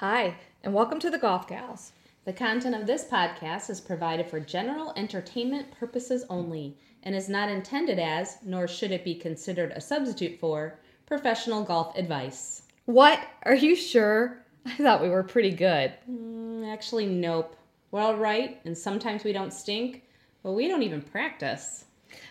Hi, and welcome to the Golf Gals. The content of this podcast is provided for general entertainment purposes only and is not intended as, nor should it be considered a substitute for, professional golf advice. What? Are you sure? I thought we were pretty good. Mm, actually, nope. We're all right, and sometimes we don't stink, but we don't even practice.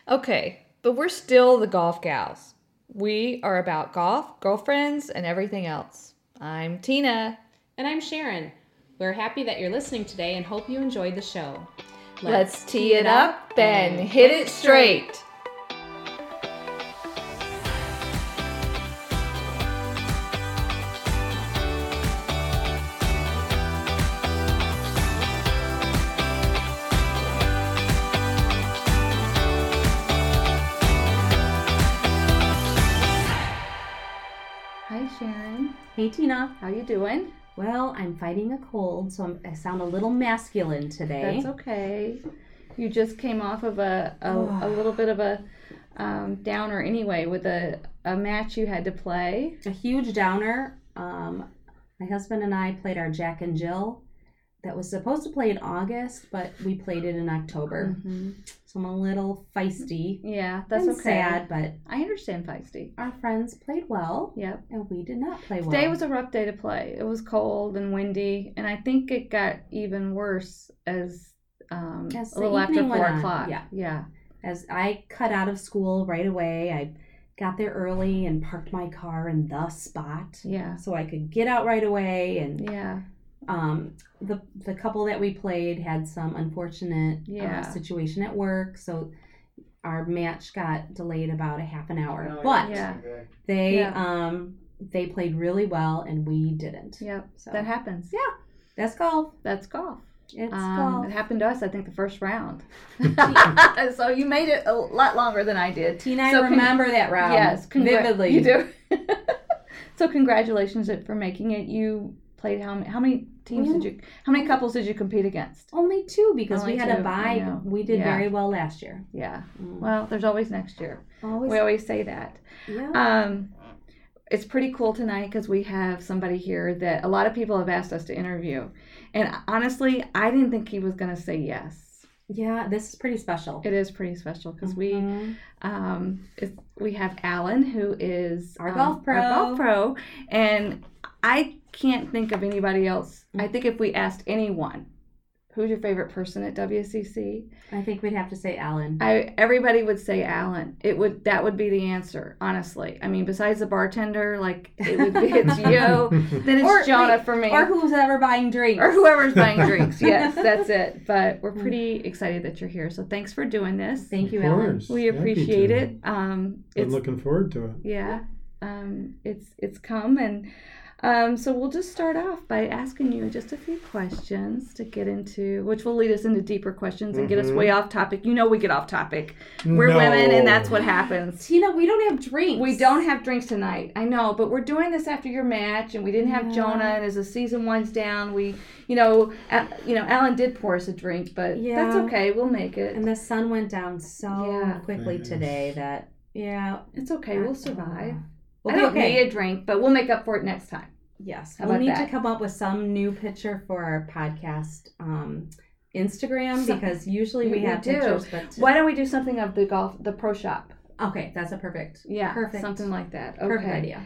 Okay, but we're still the Golf Gals. We are about golf, girlfriends, and everything else. I'm Tina. And I'm Sharon. We're happy that you're listening today and hope you enjoyed the show. Let's, tee it up and hit it straight. Hi Sharon, Hey, Tina. how you doing? Well, I'm fighting a cold, so I'm, I sound a little masculine today. That's okay. You just came off of a a, a little bit of a um, downer anyway with a, a match you had to play. a huge downer. Um, my husband and I played our Jack and Jill. That was supposed to play in August, but we played it in October. So I'm a little feisty. Yeah, that's and okay. sad, but I understand feisty. our friends played well, Yep. and we did not play well. Today was a rough day to play. It was cold and windy, and I think it got even worse as um, As a the little after four on, o'clock. yeah. yeah. As I cut out of school right away, I got there early and parked my car in the spot Yeah. so I could get out right away. And Yeah. Um, the the couple that we played had some unfortunate Yeah. uh, situation at work, so our match got delayed about a half an hour. but Yeah. they Yeah. um they played really well and we didn't. Yep. So That happens. Yeah. that's golf. That's golf. It's Um, golf. it happened to us, I think, the first round. so you made it a lot longer than I did. Tina, I so con- remember that round Yes, congra- vividly. You do. so congratulations for making it. You played how many? How many teams did you? How many couples did you compete against? Only two because Only we had two, a bye. We did Yeah. very well last year. Yeah. Mm. Well, there's always next year. Always. We always say that. yeah. Um, it's pretty cool tonight because we have somebody here that a lot of people have asked us to interview, and honestly, I didn't think he was going to say yes. yeah, this is pretty special. It is pretty special because we Mhm. um, we have Alan, who is Our um, golf pro. Our golf pro, and I can't think of anybody else. I Mm. think if we asked anyone, who's your favorite person at WCC, I think we'd have to say Alan. I everybody would say Alan. It would that would be the answer. Honestly, I mean, besides the bartender, like it would be it's you, then it's Or- Jonah wait, for me, or who's ever buying drinks. or whoever's buying drinks. Yes, that's it. But we're pretty excited that you're here. So thanks for doing this. Thank you, Of Alan. We appreciate it. Um, Been it's looking forward to it. yeah, um, it's it's come and um, so we'll just start off by asking you just a few questions to get into, which will lead us into deeper questions and get us Mhm. way off topic. You know, we get off topic. We're women, and that's what happens. Tina, we don't have drinks. We don't have drinks tonight. I know, but we're doing this after your match, and we didn't have Yeah. Jonah. And as the season winds down, we, you know, Al- you know, Alan did pour us a drink, but yeah. that's okay. We'll make it. And the sun went down so Yeah. quickly Yes. today that yeah, it's okay. We'll survive. We'll I don't okay. need a drink, but we'll make up for it next time. Yes, How we'll need that? to come up with some new picture for our podcast um, Instagram So- because usually we We have do. pictures. But Why don't we do something of the golf, the pro shop? okay, that's a perfect, Yeah, Perfect. something like that. Okay. perfect idea.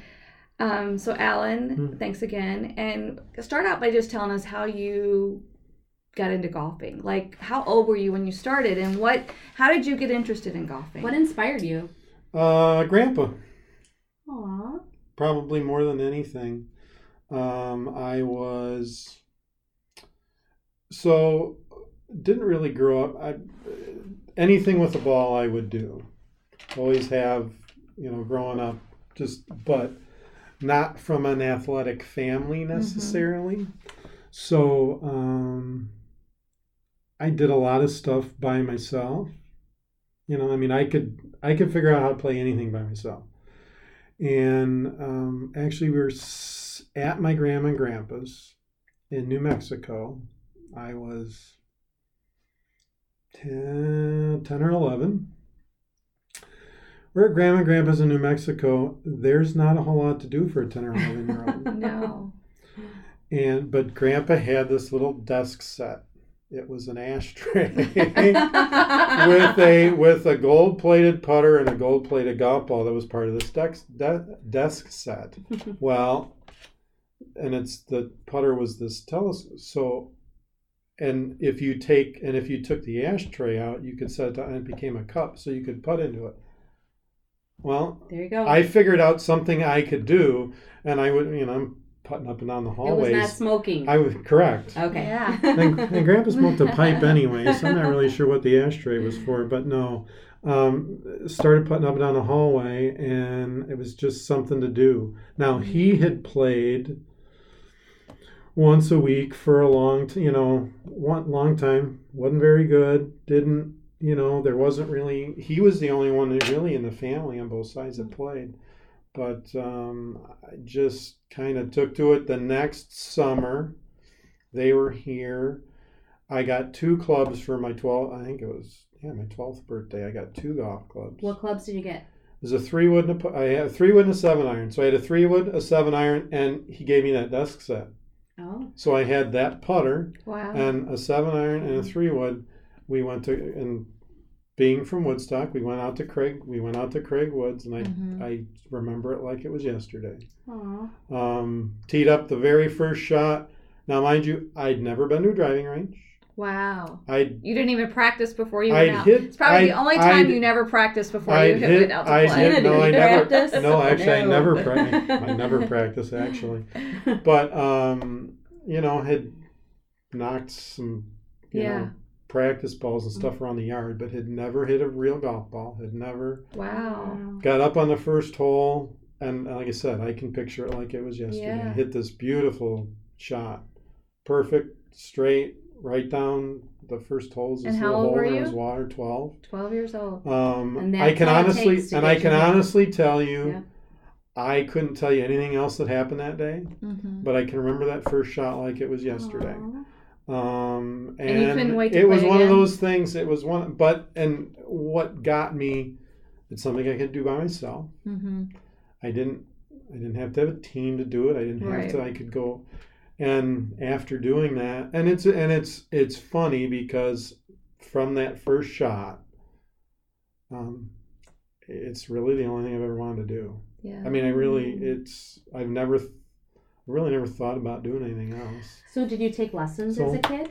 Um, so Alan, Hmm. thanks again, and start out by just telling us how you got into golfing. Like, how old were you when you started, and what? How did you get interested in golfing? What inspired you? Uh, Grandpa, Aw, probably more than anything. Um, I was so didn't really grow up. I anything with a ball I would do. Always have, you know, growing up. Just but not from an athletic family necessarily. So um, I did a lot of stuff by myself. You know, I mean, I could I could figure out how to play anything by myself. And um, actually, we were at my grandma and grandpa's in New Mexico. I was 10, 10 or 11. We're at grandma and grandpa's in New Mexico. There's not a whole lot to do for a 10 or 11 year old. no. and but Grandpa had this little desk set. It was an ashtray with a with a gold plated putter and a gold plated golf ball that was part of this desk de- desk set. well, and it's the putter was this telescope. So, and if you take and if you took the ashtray out, you could set it down and it became a cup, so you could put into it. Well, There you go. I figured out something I could do, and I would, you know, I'm putting up and down the hallways. it was not smoking. I was correct. okay. Yeah. and, and Grandpa smoked a pipe anyway, so I'm not really sure what the ashtray was for. But no, um, started putting up and down the hallway, and it was just something to do. Now he had played once a week for a long, t- you know, one long time. wasn't very good. Didn't, you know, there wasn't really. He was the only one that really in the family on both sides that played. But um, I just kind of took to it the next summer. They were here. I got two clubs for my 12, I think it was, yeah, my 12th birthday. I got two golf clubs. What clubs did you get? It was a three wood and a, I had a three wood and a seven iron. So I had a three wood, a seven iron, and he gave me that desk set. Oh. So I had that putter Wow. and a seven iron and a three wood. We went to, and being from Woodstock, we went out to Craig, we went out to Craig Woods, and I, Mhm. I remember it like it was yesterday. Aw. Um, teed up the very first shot. Now, mind you, I'd never been to a driving range. wow. I'd You didn't even practice before you went I'd out. hit. it's probably the I'd- only time I'd- you never practiced before I'd you hit. went out to I'd play. hit. No, I never. practice? No, actually, I never practiced. I never practiced actually, but um, you know, had knocked some, you Yeah. know, practice balls and stuff around the yard, but had never hit a real golf ball. Had never Wow. got up on the first hole, and like I said, I can picture it like it was yesterday. Yeah. Hit this beautiful shot, perfect, straight, right down the first holes. And how old hole were it you? was water twelve. 12 years old. Um, And I that's can honestly, takes to and I can you there. honestly tell you, Yeah. I couldn't tell you anything else that happened that day, Mm-hmm. but I can remember that first shot like it was yesterday. Aw. Um, and, And you couldn't wait to it was one of those things. It was one, but and what got me, it's something I could do by myself. Mm-hmm. I didn't, I didn't have to have a team to do it. I didn't have to. I could go, and after doing that, and it's and it's it's funny because from that first shot, um, it's really the only thing I've ever wanted to do. Yeah. I mean, I really, it's I've never, really never thought about doing anything else. So did you take lessons So- as a kid?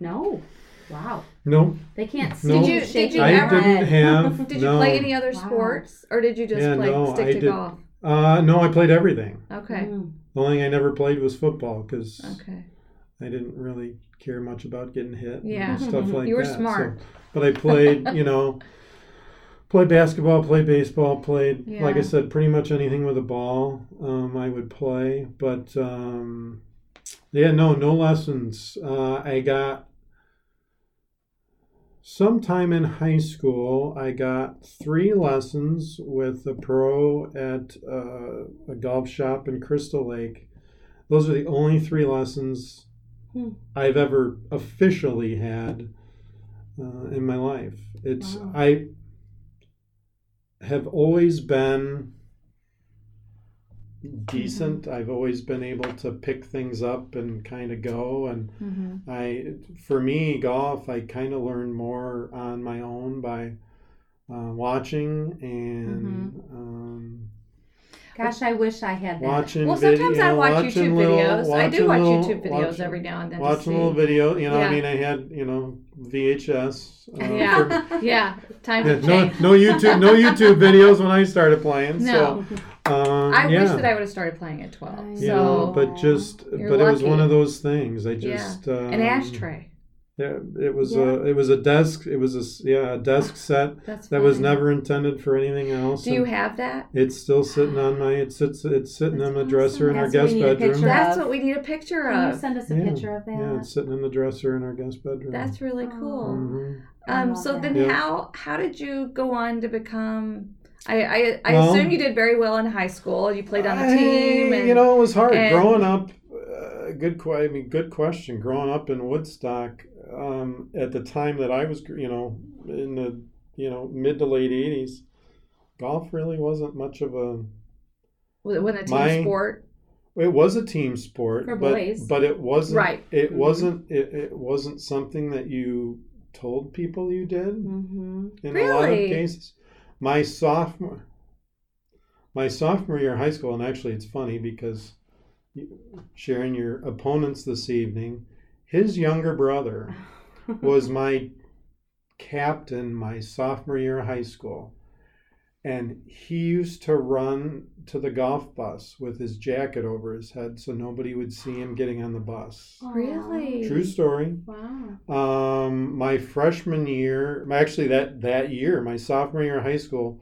No. Wow. No, They can't see No. Did you- did you your I ever- didn't have. Did you no. play any other Wow. sports, or did you just Yeah, play no, stick I to did- golf? Uh, no, I played everything. Okay. Mm. The only thing I never played was football because Okay. I didn't really care much about getting hit. and Yeah. stuff like that. You were that. smart. So, but I played, you know, played basketball, played baseball, played like I said, pretty much anything with a ball. Um, I would play, but um, yeah, no, no lessons. Uh, I got sometime in high school. I got three lessons with a pro at uh, a golf shop in Crystal Lake. Those are the only three lessons Hmm. I've ever officially had uh, in my life. It's Wow. I have always been decent. I've always been able to pick things up and kind of go. And Mm-hmm. I, for me, golf, I kind of learned more on my own by uh, watching and um, Gosh, I wish I had that. watching. Well, sometimes you I watch YouTube little- videos. I do watch little- YouTube videos watching- every now and then. to Watching a little video, you know. Yeah. I mean, I had you know VHS. Uh, Yeah. for- Yeah. Time yeah, to no, no YouTube, no YouTube videos when I started playing. No. So, um, I yeah. wish that I would have started playing at 12. I So, know, but just, but it was one of those things. I Yeah. just um, an ashtray. Yeah, it was Yeah. a, it was a desk. It was a, s- yeah, a desk set That's that was never intended for anything else. Do you have that? It's still sitting on my. It sits. It's sitting That's on the dresser in our guest what we need a bedroom. That's what we need a picture Can you of. send us a Yeah. picture of that? Yeah, it's sitting in the dresser in our guest bedroom. That's really cool. Mhm. Um, so that. then, Yeah. how how did you go on to become? I I, I Well- assume you did very well in high school. You played on the team, and you know, it was hard and- growing up. Uh, good, I mean, good question. Growing up in Woodstock, um, at the time that I was, you know, in the you know mid to late '80s, golf really wasn't much of a when the team my- sport. it was a team sport, For but boys. but it wasn't Right. It Mhm. wasn't it, it wasn't something that you told people you did Mm-hmm. in a lot of cases. My sophomore my sophomore year of high school, and actually it's funny because sharing your opponents this evening, his younger brother was my captain my sophomore year of high school. And he used to run to the golf bus with his jacket over his head so nobody would see him getting on the bus. Really? True story. Wow. Um, my freshman year, actually that that year, my sophomore year of high school,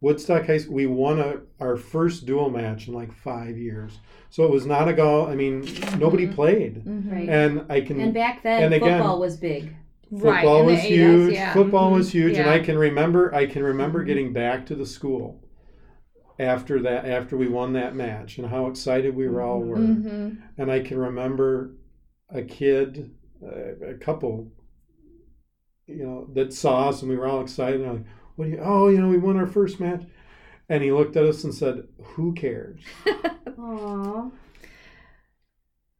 Woodstock High School, we won a, our first dual match in like five years. So it was not a goal. I mean, nobody Mhm. played, Mhm. Right. and I can. And back then, And again- football was big. Football in the was 80s, huge. yeah. Football Mhm. was huge, and I can remember. I can remember Mhm. getting back to the school after that, after we won that match, and how excited we were all Mhm. were. Mhm. And I can remember a kid, uh, a couple, you know, that saw us, and we were all excited. And like, "What do you? Oh, you know, we won our first match." And he looked at us and said, "Who cares?" Aw.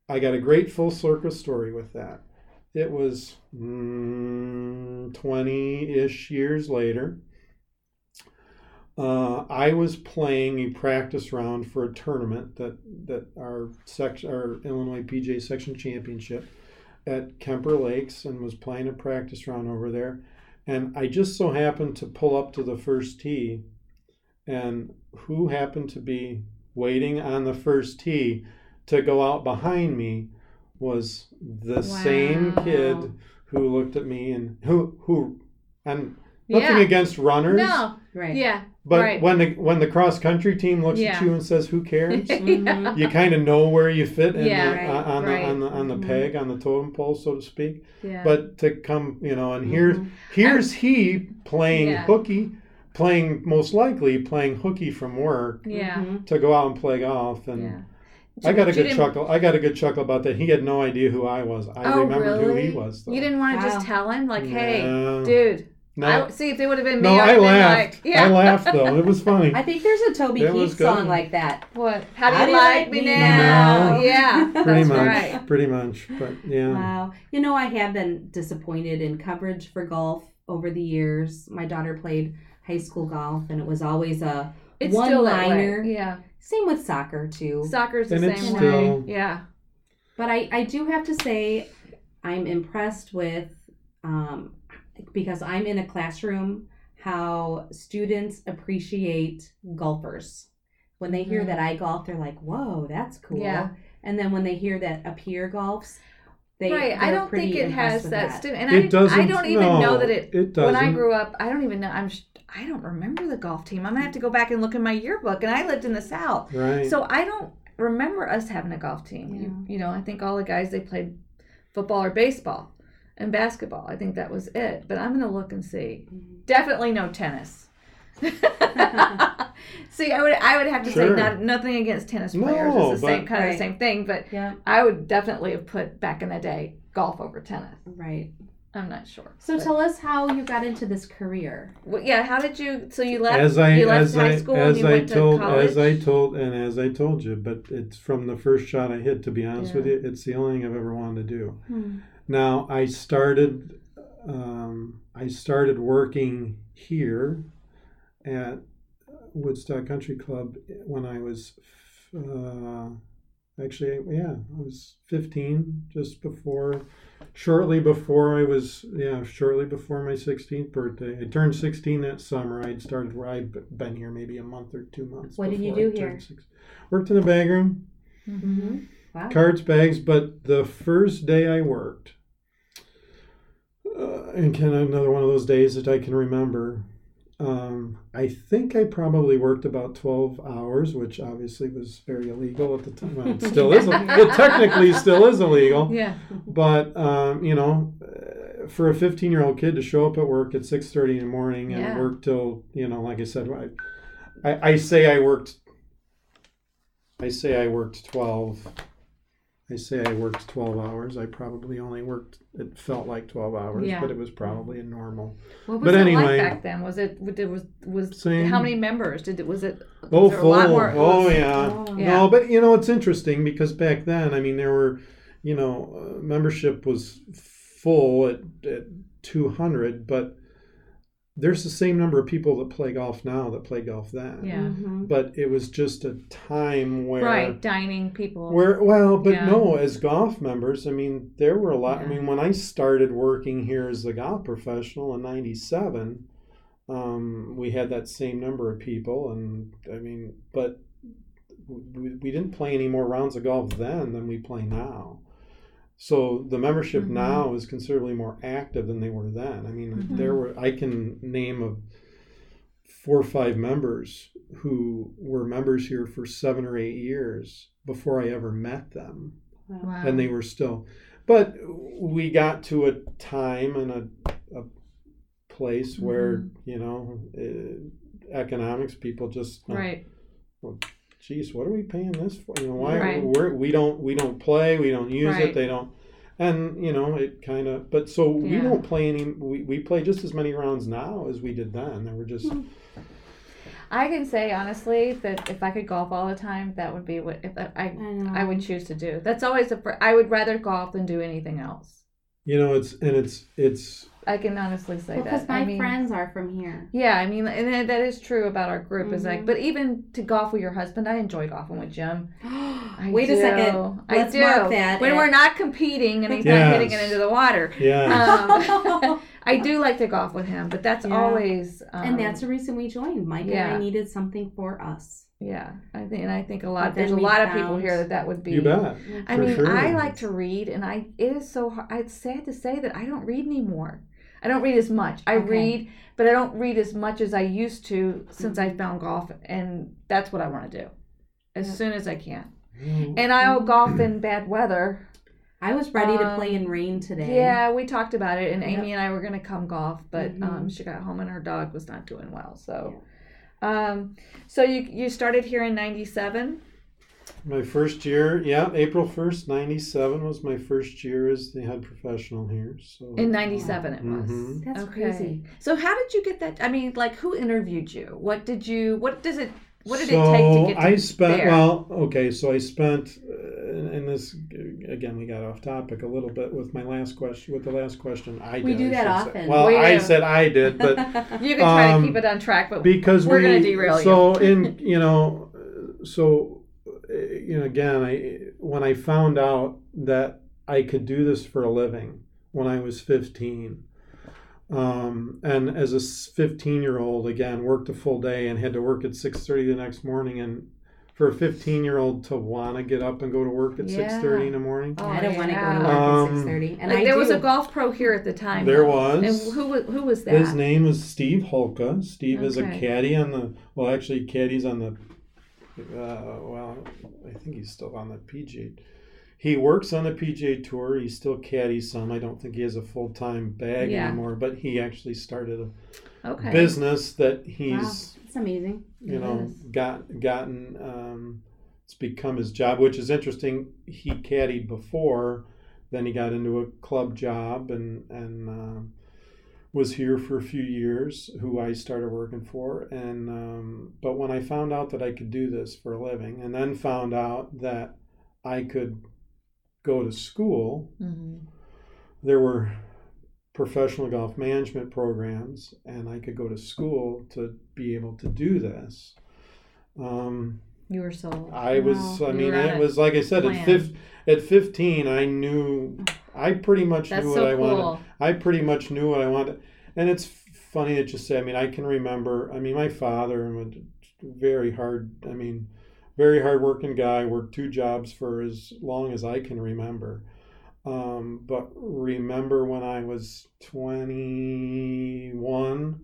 I got a great full circle story with that. It was twenty ish years later. Uh, I was playing a practice round for a tournament that that our section, our Illinois PGA section championship at Kemper Lakes, and was playing a practice round over there. And I just so happened to pull up to the first tee, and who happened to be waiting on the first tee to go out behind me was the same kid who looked at me and who who and nothing Yeah. against runners No. Right. Yeah. but right. when the when the cross country team looks at you and says who cares Mhm. you kind of know where you fit in Yeah, the, right, on, on right. the on the on the Mhm. peg on the totem pole so to speak yeah. but to come you know and here's Mhm. here's he playing Yeah. hooky playing most likely playing hooky from work yeah. Mhm. to go out and play golf and Yeah. I got a good chuckle. I got a good chuckle about that. He had no idea who I was. I Oh, remembered who he really? was. Though. You didn't want to Wow. just tell him, like, hey, No. dude. No, I, see, if it would have been me, no, I I would have laughed. been like, yeah. I laughed though. It was funny. I think there's a Toby That was Keith song like that. What? How do How you do you like like me me now? now? Yeah, pretty that's much. right. Pretty much. But yeah. Wow. You know, I have been disappointed in coverage for golf over the years. My daughter played high school golf, and it was always a It's one still that way. liner. Yeah, Same with soccer too. soccer's the And same way. still- Yeah, But I, I do have to say, I'm impressed with, um, because I'm in a classroom, how students appreciate golfers. When they hear Mhm. that I golf, they're like, whoa, that's cool. Yeah. And then when they hear that a peer golfs, they, right. I don't think it has that. that. Stu- and It I, doesn't. I don't even no, know that it. It doesn't. When I grew up, I don't even know. I'm. I don't remember the golf team. I'm gonna have to go back and look in my yearbook. And I lived in the South, Right. so I don't remember us having a golf team. You, you know, I think all the guys they played football or baseball and basketball. I think that was it. But I'm gonna look and see. Mhm. Definitely no tennis. see, I would I would have to Sure. say not nothing against tennis players. No, it's the same but- kind of the same thing. But Yeah, I would definitely have put back in the day golf over tennis. right. I'm not sure. So But- tell us how you got into this career. Well, yeah, how did you? So you left. as I you left as high I school and as you I went told to college. as I told and as I told you, but it's from the first shot I hit. To be honest with you, it's the only thing I've ever wanted to do. Now I started, um, I started working here at Woodstock Country Club when I was, uh, actually, yeah, I was 15, just before, shortly before I was, yeah, shortly before my 16th birthday. I turned 16 that summer. I'd started where I'd been here maybe a month or two months. What did you do here? Worked in a bag room Mm-hmm. Wow. cards, bags. But the first day I worked, and kind of another one of those days that I can remember. Um, I think I probably worked about twelve hours, which obviously was very illegal at the time. Well, it still is. It technically still is illegal. yeah. But um, you know, for a fifteen-year-old kid to show up at work at six thirty in the morning and Yeah. work till you know, like I said, I, I, I say I worked. I say I worked twelve I say I worked 12 hours. I probably only worked, it felt like 12 hours, Yeah. but it was probably a normal. What was But it anyway- like back then? Was it was was Same. how many members did it was it? Oh, was there a lot full. more- oh, was- yeah. Oh. Yeah. No, but you know, it's interesting because back then, I mean, there were, you know, uh, membership was full at, at 200, but there's the same number of people that play golf now that play golf then. Yeah. Mhm. But it was just a time where. Right, dining people. Where well, but Yeah. no, as golf members, I mean, there were a lot. I mean, when I started working here as a golf professional in '97, um, we had that same number of people, and I mean, but we, we didn't play any more rounds of golf then than we play now. So the membership Mhm. now is considerably more active than they were then. I mean, Mhm. there were I can name of four or five members who were members here for seven or eight years before I ever met them wow. and they were still but we got to a time and a, a place where Mm-hmm. you know uh, economics people just uh, right. Geez what are we paying this for you know why Right. we're, we don't we don't play we don't use Right. it they don't and you know it kind of but so we don't play any we, we play just as many rounds now as we did then they were just Hmm. I can say honestly that if I could golf all the time, that would be what if I I, I. I would choose to do. That's always the I would rather golf than do anything else. you know it's and it's it's I can honestly say because that. my I mean, friends are from here. Yeah, I mean, and that- that is true about our group. Is like, Mhm. but even to golf with your husband, I enjoy golfing with Jim. I Wait a do. second. I Let's do. mark that when at- we're not competing and he's Yes. not hitting it into the water. yeah Um, I do like to golf with him, but that's Yeah. always um, and that's the reason we joined. Mike and. I needed something for us. yeah. I think, and I think a lot. There's a then we lot of people here that that would be. you bet I mean, sure. I like to read, and I it is so hard. It's sad to say that I don't read anymore. I don't read as much. I Okay. read, but I don't read as much as I used to since Mm-hmm. I found golf, and that's what I want to do as Yeah. soon as I can. And I'll golf in bad weather. I was ready to Um, play in rain today. Yeah, we talked about it, and Yep. Amy and I were gonna come golf, but Mhm. um, she got home and her dog was not doing well. So, um, so you you started here in '97. My first year, yeah, April first, ninety seven was my first year as the head professional here. So In '97, it was. Mhm. That's Okay. crazy. So how did you get that? I mean, like who interviewed you? What did you? What does it? What did so it take to get to I spent there? well, okay, so I spent, uh, and and this again we got off topic a little bit with my last question. With the last question, I We did, do that should say. often. Well, We I said I did, but you can try um, to keep it on track, but because We're we gonna derail you. so in you know so you know again i when i found out that i could do this for a living when i was 15 um, and as a 15 year old again worked a full day and had to work at 6.30 the next morning and for a 15 year old to want to get up and go to work at Yeah. 6.30 in the morning Oh, I don't want to go to work Um, at six thirty, and like I there was a golf pro here at the time. there though. was And who was who was that? His name is Steve Holka. Steve is a caddy on the well, actually, caddy's on the. Uh, well, I think he's still on the PGA. He works on the PGA Tour. He still caddies some. I don't think he has a full time bag Yeah. anymore, but he actually started a okay. business that he's. Wow, it's amazing. you It know is. got gotten. Um, it's become his job, which is interesting. He caddied before, then he got into a club job and and. Um, was here for a few years who I started working for and um, but when I found out that I could do this for a living and then found out that I could go to school Mhm. there were professional golf management programs and I could go to school to be able to do this um, You were sold. I was I You mean it was like I said at, fif- at 15 I knew I pretty much That's knew so what I wanted. I pretty much knew what I wanted. And it's funny that you say, I mean, I can remember, I mean, my father was a very hard, I mean, very hard working guy, worked two jobs for as long as I can remember. Um, but remember when I was 21,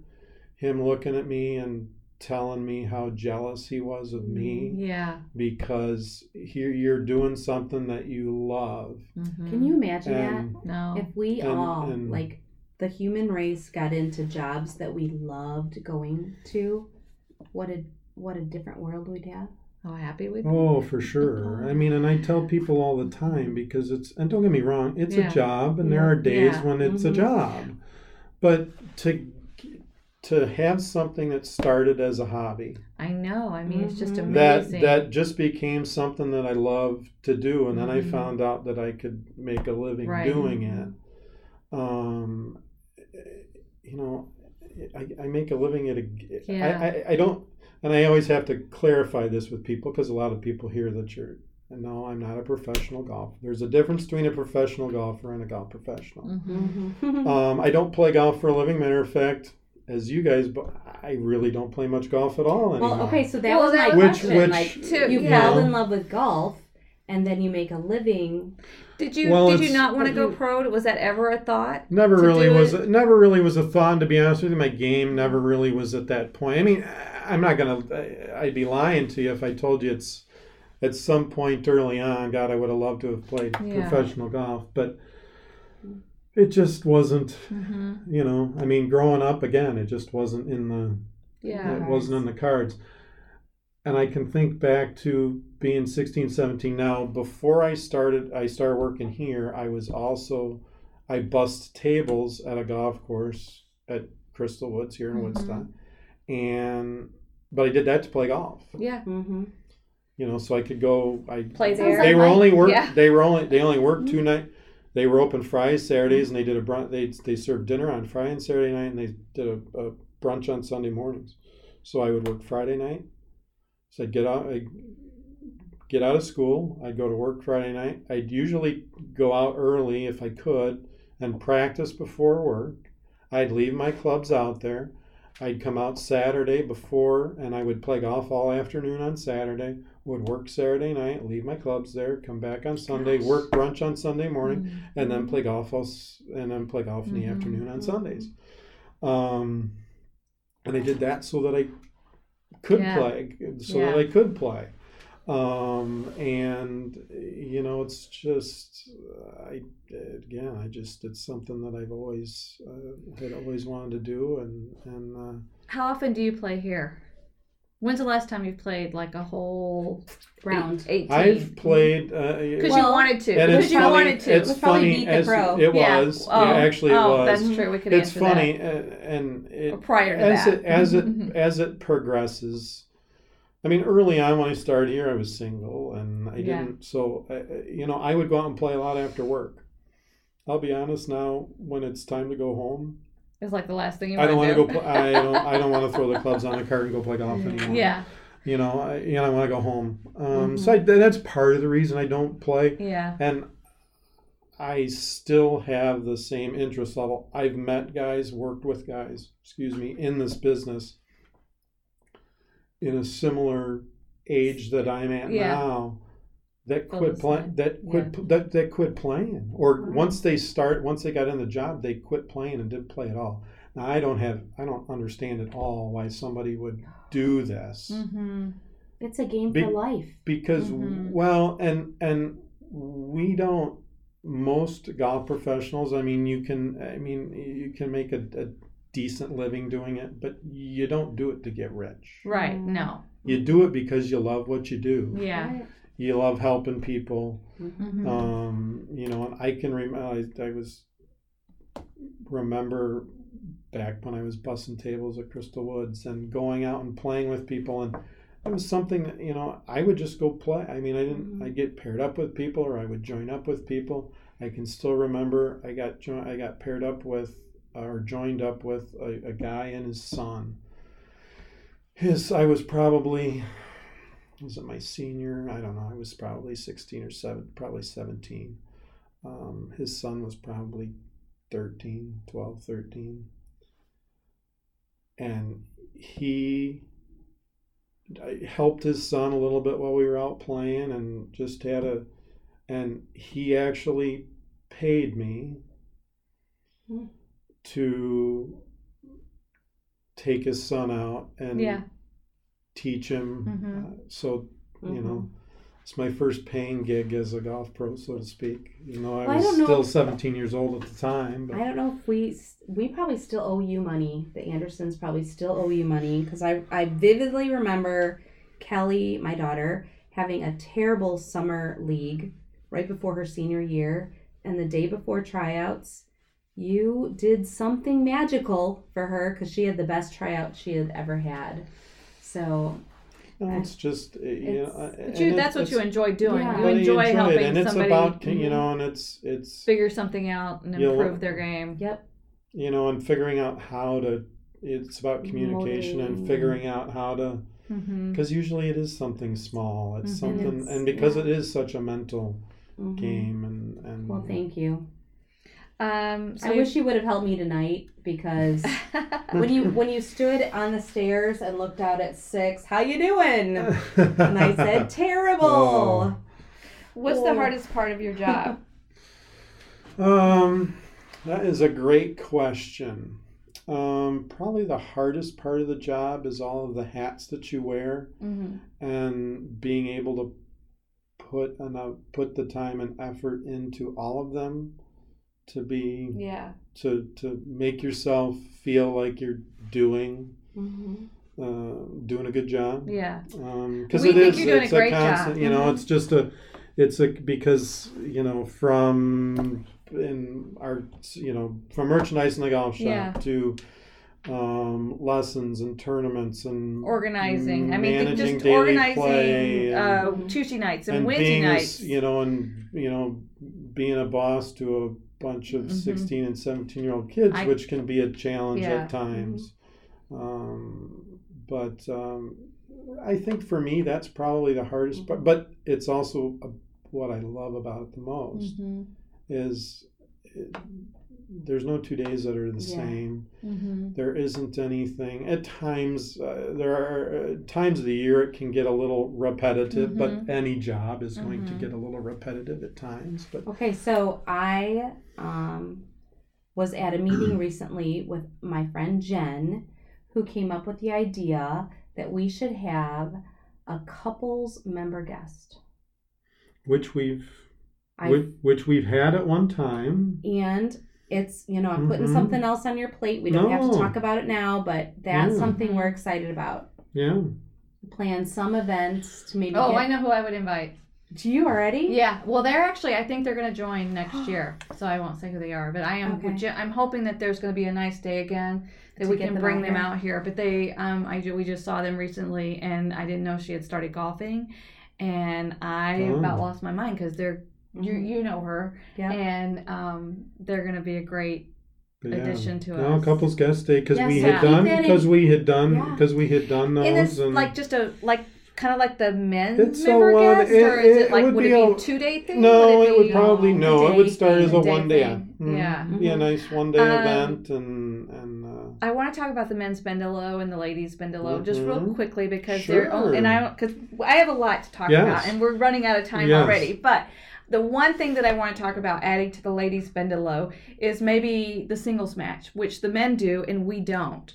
him looking at me and telling me how jealous he was of me Yeah. because here you're doing something that you love. Mhm. Can you imagine And No. If we and- all and- like the human race got into jobs that we loved going to, what a what a different world we'd have. how happy we'd be. Oh, for sure. I mean, and I tell people all the time because it's, and don't get me wrong, it's Yeah. a job, and there are days Yeah. when it's a Mhm. job. But to to have something that started as a hobby I know. I mean, it's just Mhm. that that just became something that I love to do, and then I Mhm. found out that I could make a living Right. doing it. Um, you know, I, I make a living at a. Yeah. I, I, I don't, and I always have to clarify this with people because a lot of people hear that you're. No, I'm not a professional golfer. There's a difference between a professional golfer and a golf professional. Mhm. Mhm. Um, I don't play golf for a living. Matter of fact, as you guys, but I really don't play much golf at all anymore. well, okay, so that Well, was that my was- question. Which- like, Too, you yeah. fall in love with golf, and then you make a living. Did you Well, did you not want to go you- pro? Was that ever a thought? Never really was. it? Never really was a thought. To be honest with you, my game never really was at that point. I mean, I'm not gonna. I'd be lying to you if I told you it's at some point early on. God, I would have loved to have played Yeah. professional golf, but it just wasn't. Mm-hmm. You know, I mean, growing up again, it just wasn't in the. Yeah. It wasn't in the cards. And I can think back to being 16, 17 now. Before I started, I started working here. I was also, I bussed tables at a golf course at Crystal Woods here in Mhm. Woodstock, and but I did that to play golf. Yeah. Mm-hmm. You know, so I could go. I Play Sounds there. they were only work. yeah. They were only. They only worked two night. They were open Fridays, Saturdays, and they did a brunch. They they served dinner on Friday and Saturday night, and they did a, a brunch on Sunday mornings. So I would work Friday night. So I'd get out. I'd get out of school. I'd go to work Friday night. I'd usually go out early if I could and practice before work. I'd leave my clubs out there. I'd come out Saturday before, and I would play golf all afternoon on Saturday would work Saturday night, leave my clubs there, come back on Sunday, Gosh. work brunch on Sunday morning, Mhm. and then play golf and then play golf in the Mhm. afternoon on Sundays. Um, and I did that so that I could Yeah. play, so Yeah. that I could play. Um, and you know, it's just I again, I just it's something that I've always uh, had always wanted to do, and and. Uh, How often do you play here? When's the last time you played like a whole Round. Eight, 18? I've played. Uh, Because Well, you wanted to. and Because you funny. wanted to. It's It was funny Beat the as Pro. it Yeah. was. Oh, yeah, actually, it oh, was. that's true. We could it's funny, uh, and it Prior to as that. it as it as it progresses. I mean, early on when I started here, I was single, and I Yeah. didn't. So, uh, you know, I would go out and play a lot after work. I'll be honest now. When it's time to go home, it's like the last thing you I don't want to do. go. I don't. I don't want to throw the clubs on the cart and go play golf anymore. yeah. You know, I, you know, I want to go home. Um, Mm-hmm. So I, that's part of the reason I don't play Yeah. and I still have the same interest level. I've met guys, worked with guys, excuse me, in this business in a similar age that I'm at Yeah. now that quit playing that quit that that quit playing or once they start once they got in the job they quit playing and didn't play at all. Now I don't have I don't understand at all why somebody would do this Mm-hmm. It's a game Be- for life. because Mhm. well and and we don't most golf professionals i mean you can i mean you can make a, a decent living doing it but you don't do it to get rich Right. Mm. No. you do it because you love what you do Yeah. Right. you love helping people Mm-hmm. um you know and i can remember I, I was remember back when i was bussing tables at crystal woods and going out and playing with people and it was something that you know i would just go play i mean i didn't i get paired up with people or i would join up with people i can still remember i got jo- i got paired up with or joined up with a, a guy and his son. His i was probably was it my senior? I don't know. I was probably 16 or 7 probably 17 um, his son was probably 13 12 13 and he helped his son a little bit while we were out playing and just had a and he actually paid me Hmm. To take his son out and Yeah. teach him Mhm. uh, so you Mhm. know it's my first paying gig as a golf pro so to speak you know i Well, was know still 17 years old at the time but I don't know if we we probably still owe you money. The Andersons probably still owe you money because I I vividly remember Kelly, my daughter, having a terrible summer league right before her senior year, and the day before tryouts, you did something magical for her because she had the best tryout she had ever had. So No, it's just uh, you It's- know, But and you, it- that's what you enjoy doing. Yeah. You but enjoy, it, helping and it's somebody about you know, and it's it's figure something out and You'll- improve their game. yep, you know, and figuring out how to. It's about communication Motivating. and figuring out how to, Mm-hmm. because usually it is something small. It's Mhm. something, It's- and because yeah. it is such a mental Mhm. game, and and Well, thank you. Um, so I wish you would have helped me tonight because when you when you stood on the stairs and looked out at six, how you doing? And I said, terrible. Oh. What's the Oh. hardest part of your job? Um, that is a great question. Um, probably the hardest part of the job is all of the hats that you wear mm-hmm. and being able to put enough, put the time and effort into all of them to be Yeah. to to make yourself feel like you're doing Mhm. uh, doing a good job. Yeah. because We it is a it's constant job. you know Mhm. it's just a it's a because you know from in our you know from merchandise in the golf shop Yeah. to um, lessons and tournaments and Organizing. I mean, managing just daily organizing play uh, Tuesday nights and, and Wednesday being a nights. you know and you know being a boss to a bunch of Mhm. 16 and 17 year old kids I- which can be a challenge Yeah. Mm-hmm. at times um, but um, I think for me that's probably the hardest part. But it's also a, what I love about it the most Mm-hmm. is it, there's no two days that are the Yeah. same. Mm-hmm. There isn't anything. At times, uh, there are uh, times of the year it can get a little repetitive. Mhm. But any job is going to Mhm. get a little repetitive at times. But Okay, so I um, was at a meeting recently with my friend Jen, who came up with the idea that we should have a couples member guest. which we've I which, which we've had at one time. and it's you know I'm putting Mhm. something else on your plate. We don't have to talk about it now, but that's Yeah. something we're excited about. Yeah. Plan some events to maybe. Oh, get, I know who I would invite. Do you already? Yeah, well, they're actually. I think they're going to join next year, so I won't say who they are. But I am. Okay. I'm hoping that there's going to be a nice day again that To we can them bring out them here. out here. But they, um, I ju- we just saw them recently, and I didn't know she had started golfing, and I Oh. about lost my mind because they're you Mhm. you know her, Yeah. and um, they're going to be a great But addition to us. no, us. couples guest day because Yes, we yeah. had done Keep that in- because we had done because we had done those and it's and like just a like kind of like the men's It's so member odd. guest, It- or is it it like would would, be it be a- a two day thing? no, it would probably a no. It would start as a a day one day. thing. Mhm. Yeah. be a nice one day Um, event and and uh, I want to talk about the men's Bendelow and the ladies Bendelow just real Mhm. quickly because they're Sure. and I because I have a lot to talk Yes. about and we're running out of time Yes. already. But the one thing that I want to talk about adding to the ladies Bendelow is maybe the singles match, which the men do and we don't.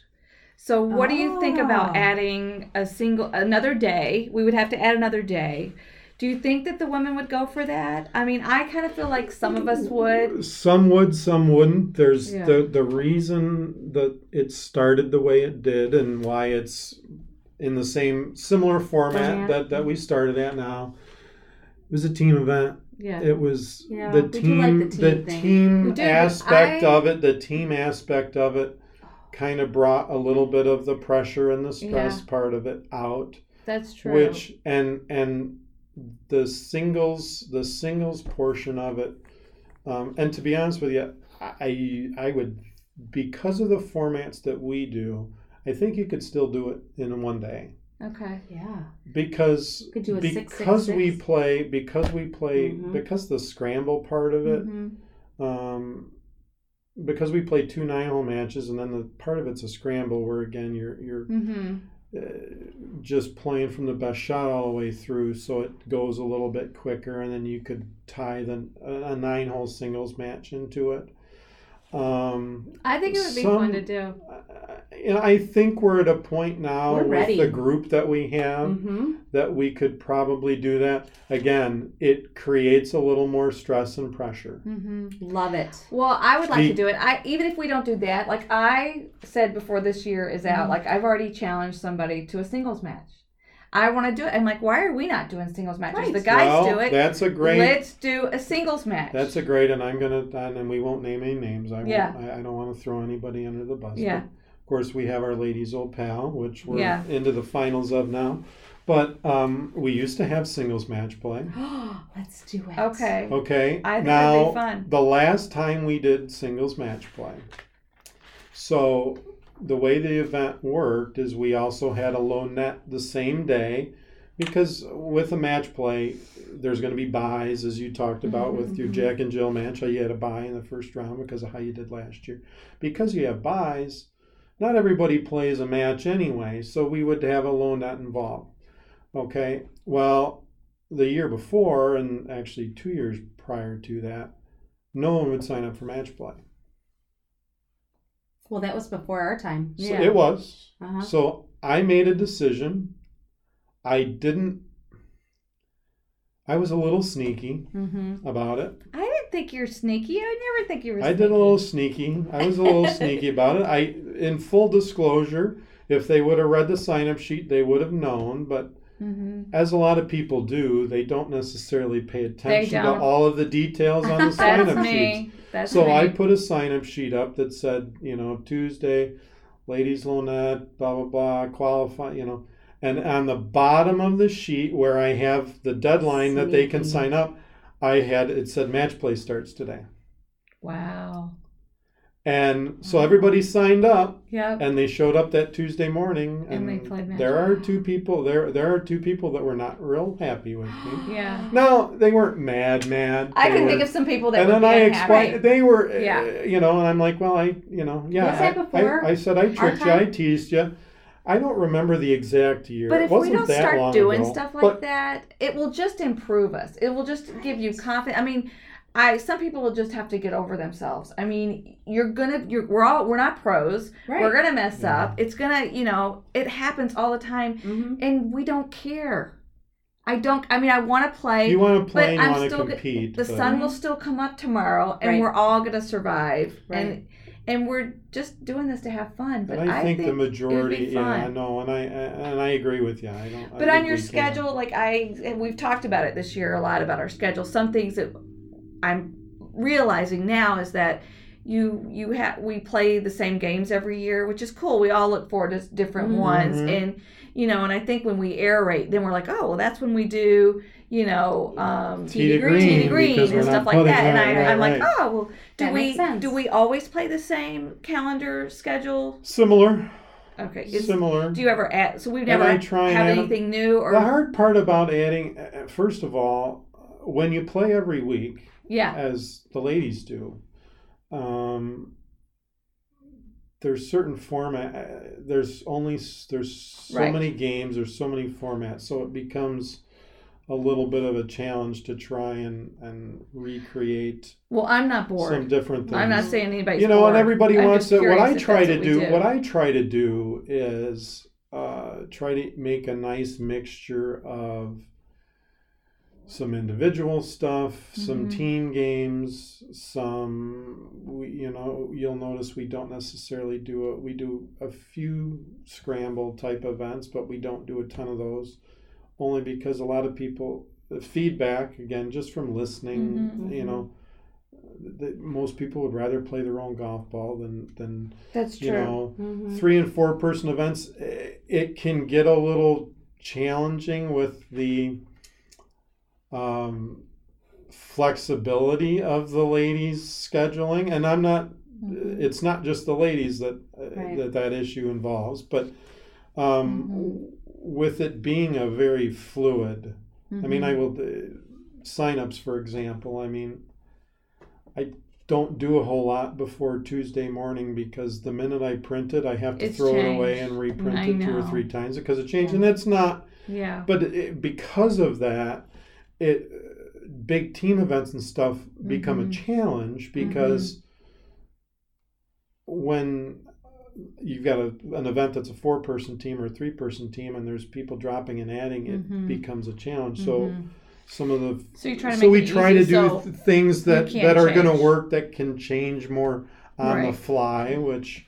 So what do you think about Ah. adding a single another day? We would have to add another day. Do you think that the women would go for that? I mean, I kind of feel like some of us would. some would, some wouldn't. There's Yeah. the the reason that it started the way it did and why it's in the same similar format Format. that that we started at now. It was a team event. Yeah. It was Yeah, the team, like the the team thing. team We do, but aspect I- of it, the team aspect of it, kind of brought a little bit of the pressure and the stress Yeah. part of it out. That's true. Which and and the singles, the singles portion of it, um, and to be honest with you, I I would because of the formats that we do, I think you could still do it in one day okay. Yeah. because Could do a six, six, because we play because we play Mhm. because the scramble part of it Mhm. um because we play two nine hole matches and then the part of it's a scramble where again you're you're Mhm. uh, just playing from the best shot all the way through so it goes a little bit quicker and then you could tie the a nine hole singles match into it um I think it would be Some- fun to do. I- you know, I think we're at a point now We're with ready. the group that we have Mm-hmm. that we could probably do that. Again, it creates a little more stress and pressure. Mm-hmm. Love it. Well, I would like Be- to do it. I even if we don't do that, like I said before this year is out, Mhm. like I've already challenged somebody to a singles match. I want to do it. I'm like, why are we not doing singles matches? Right. The guys well, do it. That's a great. Let's do a singles match. That's a great, and I'm gonna, and and we won't name any names. I Yeah. I, I don't want to throw anybody under the bus. Yeah. Of course, we have our ladies' old pal, which we're Yeah. into the finals of now. But um, we used to have singles match play. Let's do it. okay. Okay. I think now that'd be fun. the last time we did singles match play. So the way the event worked is we also had a low net the same day because with a match play there's going to be buys as you talked about mm-hmm, with your mm-hmm. Jack and Jill match how you had a buy in the first round because of how you did last year. Because you have buys, not everybody plays a match anyway, so we would have a low net involved. Okay. Well, the year before and actually 2 years prior to that, no one would sign up for match play. Well, that was before our time. So Yeah. it was. Uh-huh. So I made a decision. I didn't. I was a little sneaky Mm-hmm. about it. I didn't think you're sneaky. I never think you were. I sneaky. did a little sneaky. I was a little sneaky about it. I, in full disclosure, if they would have read the sign-up sheet, they would have known. But Mm-hmm. as a lot of people do, they don't necessarily pay attention to all of the details on the sign-up sheets. That's So. I put a sign up sheet up that said, you know, Tuesday, ladies low net, blah blah blah, qualify, you know, and on the bottom of the sheet where I have the deadline that they can sign up, I had it said match play starts today, Wow. And so everybody signed up Yep. and they showed up that Tuesday morning, And and, they played match there are two people there. There are two people that were not real happy with me. Yeah. No, they weren't mad, mad. I can were- think of some people that were. and then I unhappy. explained they were, uh, Yeah. you know, and I'm like, well, I, you know, yeah, Was that I- before I, I said I tricked you, I teased you. I don't remember the exact year. But if we wasn't don't start doing ago. stuff like But that, it will just improve us. It will just give you confidence. I mean, I some people will just have to get over themselves. I mean, you're gonna you're we're all we're not pros. Right. We're gonna mess Yeah. up. It's gonna you know it happens all the time, hmm and we don't care. I don't. I mean, I want to play. you want to play, but and you I'm want to still g- compete. the but- sun will still come up tomorrow, and Right. we're all gonna survive. Right. And and we're just doing this to have fun. But and I, think, the it would be majority, yeah, I fun. know, and I and I agree with you. I don't. I But on your we can. schedule, like I, and we've talked about it this year a lot about our schedule. Some things that I'm realizing now is that you you have we play the same games every year, which is cool. We all look forward to different Mhm. ones, and you know, and I think when we aerate, then we're like, oh, well, that's when we do, you know, um, Tee green, tee green and stuff like that. And right, I, right, I'm like, right. oh, well, do That we do we always play the same calendar schedule? similar, Okay, is, similar. do you ever add? So we've never have anything new or the hard part about adding, uh, first of all, when you play every week, yeah. as the ladies do. Um, there's certain format. uh, There's only there's so Right. many games. There's so many formats, so it becomes a little bit of a challenge to try and and recreate Well, I'm not bored. some different things. I'm not saying anybody's you know, bored. and everybody I'm wants it. What I try to do, do. what I try to do is uh, try to make a nice mixture of some individual stuff, some Mhm. team games, some we, you know, you'll notice we don't necessarily do it. We do a few scramble type events, but we don't do a ton of those, only because a lot of people the feedback again just from listening, Mhm, you know. That most people would rather play their own golf ball than than That's true. you know Mhm. three and four person events it can get a little challenging with the um, flexibility of the ladies scheduling and i'm not Mhm. it's not just the ladies that uh, Right. that that issue involves but um, Mhm. with it being a very fluid I mean, I Mhm. will uh, signups, for example. I mean, I don't do a whole lot before Tuesday morning because the minute I print it, I have to It's throw it away and reprint I it two or three times because it changed, and it's not. yeah. But it, because of that, it big team events and stuff become a Mhm. challenge because when you've got a, an event that's a four person team or a three person team and there's people dropping and adding it Mhm. becomes a challenge so Mhm. some of the so you try to so we try easy, to do so th- things that that are going to work that can change more on the fly which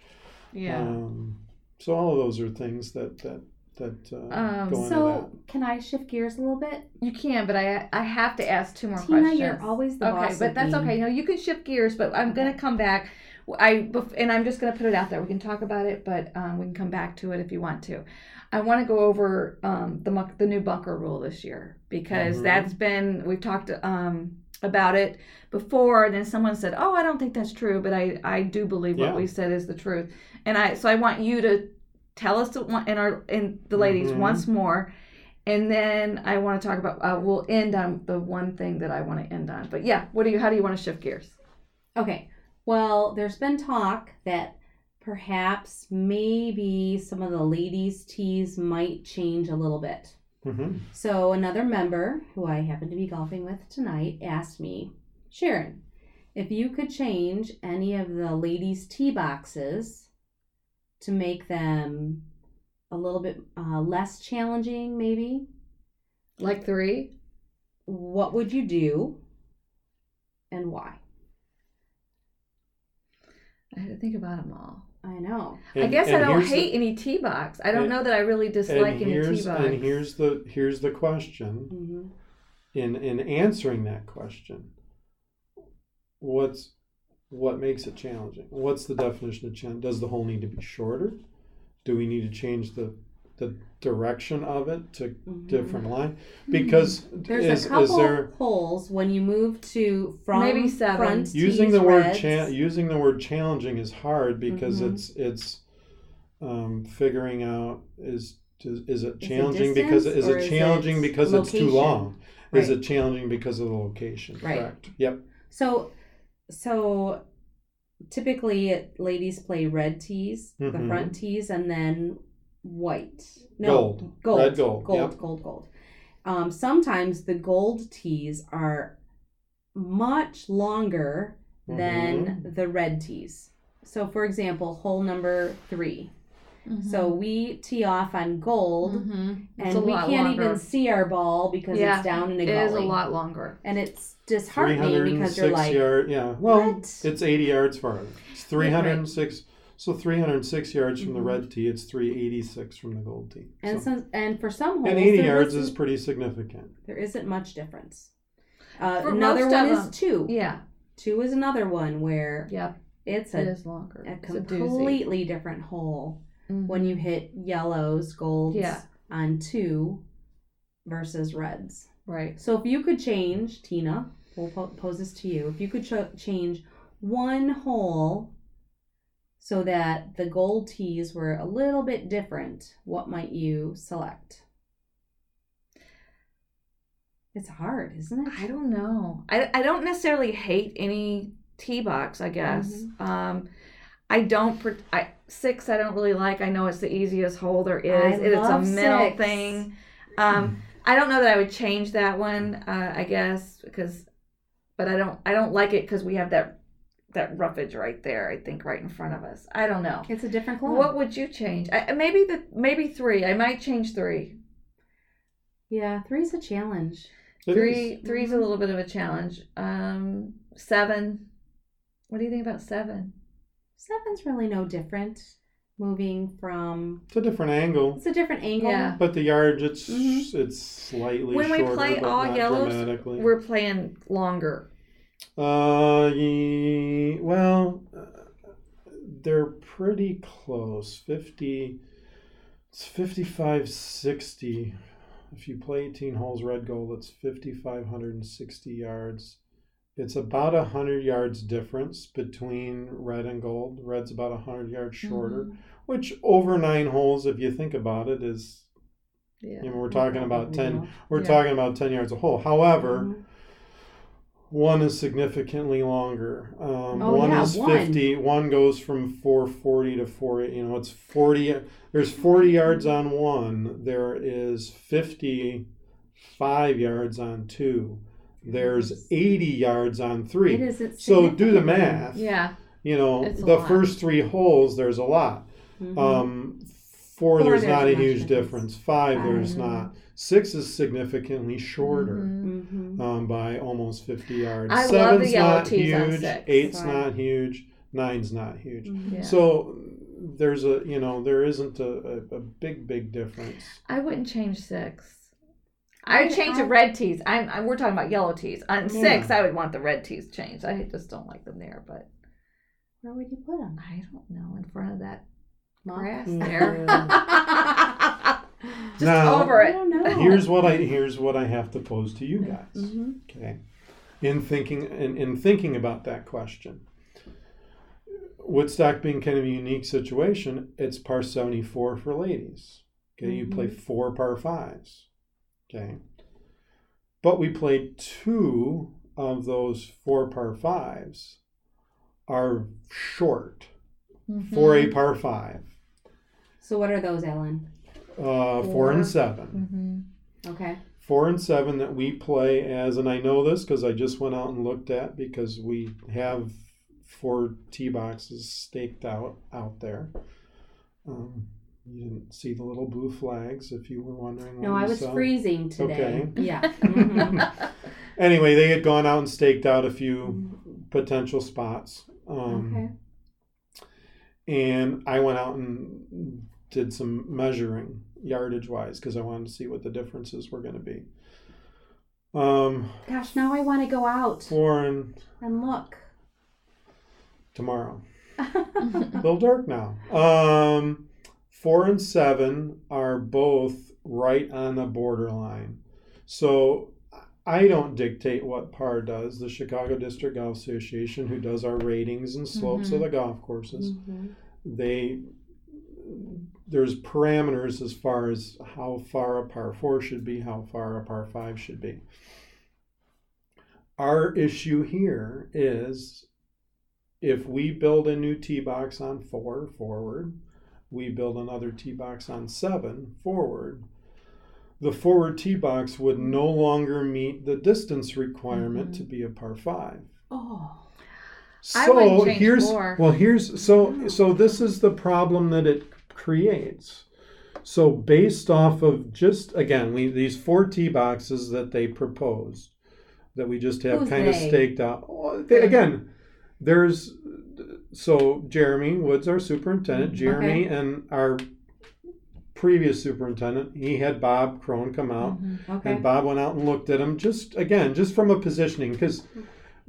yeah. um, so all of those are things that that that uh, Um, go into So can I shift gears a little bit? You can, but I I have to ask two more Tina, questions. you're always the okay, boss. but that's me. okay. No, you can shift gears, but I'm gonna come back. I and I'm just gonna put it out there. We can talk about it, but um, we can come back to it if you want to. I want to go over um, the the new bunker rule this year because Mhm. that's been we've talked um, about it before, and then someone said, "Oh, I don't think that's true," but I I do believe what we said is the truth, and I so I want you to tell us the one and our and the ladies Mhm. once more and then I want to talk about. Uh, we'll end on the one thing that I want to end on. But yeah, what do you? How do you want to shift gears? Okay. Well, there's been talk that perhaps maybe some of the ladies' tees might change a little bit. hmm So another member who I happen to be golfing with tonight asked me, Sharon, if you could change any of the ladies' tee boxes to make them a little bit uh, less challenging, maybe, Like three? what would you do and why? I had to think about them all. I know. I guess I don't here's the- hate any tee box. I don't and- know that I really dislike any here's, tee box. and here's the here's the question hmm in in answering that question what's what makes it challenging what's the definition of challenge does the hole need to be shorter do we need to change the the direction of it to different line because Mm-hmm. There's is, a couple is there holes when you move to from Maybe seven. front using the word reds. cha- using the word challenging is hard because Mhm. it's it's um, figuring out is is, is it challenging because is or it is challenging it because it's too location? long is it challenging because of the location Right. correct yep So, so typically ladies play red tees, the Mhm. front tees, and then white. No, Gold. gold, Red gold, gold, yep. gold, gold. Um, sometimes the gold tees are much longer Mm-hmm. than the red tees. So, for example, hole number 3 So we tee off on gold, Mhm. And we can't longer. even see our ball because Yeah, it's down in a It gully. is a lot longer. and it's disheartening because you're 306 like, yard yeah well what? it's 80 yards farther it's 306 so 306 yards from the Mhm. red tee it's 386 from the gold tee And So- some, and for some holes, and 80 yards is pretty significant there isn't much difference. Uh, another one is two. Yeah. Two is another one where Yep. it's a, is longer. a It's a completely different hole Mhm. when you hit yellows, golds Yeah. on two versus reds. right. So if you could change, Tina, we'll po- pose this to you. If you could change one hole so that the gold tees were a little bit different, what might you select? It's hard, isn't it? I don't know. I, I don't necessarily hate any tee box. I guess. Mm-hmm. Um, I don't. pr- I six. I don't really like. I know it's the easiest hole there is. I it's a love mental six. thing. Um, I don't know that I would change that one. Uh, I guess because, but I don't. I don't like it because we have that that roughage right there. I think right in front of us. I don't know. It's a different club. What would you change? I, maybe the maybe three. I might change three. yeah, three's a challenge. It three is. three's a little bit of a challenge. Um, seven. What do you think about seven? Seven's really no different. Moving from it's a different angle it's a different angle. Yeah. but the yardage it's Mhm. it's slightly When we shorter, play but all yellows, we're playing longer. Uh, ye, well, uh, they're pretty close. 50, it's 55, 60. If you play 18 holes red gold, it's 5,560 yards. It's about a 100 yards difference between red and gold. Red's about a 100 yards shorter, Mhm. which over nine holes, if you think about it, is, Yeah. you know, we're talking about 10, we're Yeah. talking about 10 yards a hole. However, Mhm. one is significantly longer. Um, Oh, one yeah, is one. 50. One goes from 440 to 4. You know, it's 40. There's 40 yards on one. There is 55 yards on two. There's 80 yards on three. is it's So do the math. Yeah. You know, the lot. first three holes, there's a lot. Mhm. Um, four, Four, there's, there's not a huge difference. difference. Five, there's not. Six is significantly shorter Mhm. Mhm. um, by almost 50 yards. I love Seven's not on huge. six. Eight's Right. not huge. Nine's not huge. Mhm. Yeah. So there's a you know there isn't a, a, a big big difference. I wouldn't change six. I I- change the red tees. I'm, I'm we're talking about yellow tees. On Yeah. six, I would want the red tees changed. I just don't like them there, but Where would you put them? I don't know in front of that grass there. just Now- over I it. don't know. Here's what I here's what I have to pose to you guys. Mhm. Okay, in thinking in, in thinking about that question, Woodstock being kind of a unique situation, it's par seventy four for ladies. Okay, you play four par fives. Okay, but we played two of those four par fives are short for a par five, So what are those, Ellen? uh, four Four. and seven. Mhm. Okay. four and seven that we play as, and I know this because I just went out and looked at because we have four tee boxes staked out out there. Um, you didn't see the little blue flags if you were wondering. No, I was saw. freezing today. Okay. Yeah. Mhm. Anyway, they had gone out and staked out a few potential spots. Um, okay. And I went out and did some measuring yardage wise because I wanted to see what the differences were going to be. Um, Gosh, now I want to go out four and and look. tomorrow. A little dark now. Um, four and seven are both right on the borderline. So I don't dictate what PAR does. The Chicago District Golf Association, who does our ratings and slopes of the golf courses, Mhm. they there's parameters as far as how far a par four should be, how far a par five should be. Our issue here is if we build a new tee box on four forward, we build another tee box on seven forward. The forward tee box would no longer meet the distance requirement to be a par five. Oh. So here's four. well here's so so this is the problem that it creates. So based off of just again we these four tee boxes that they proposed that we just have Who's kind of staked out. Well, they- again, there's so Jeremy Woods our superintendent, mm-hmm. Jeremy and our previous superintendent, he had Bob Crone come out mm-hmm. Okay. and Bob went out and looked at them just again, just from a positioning, because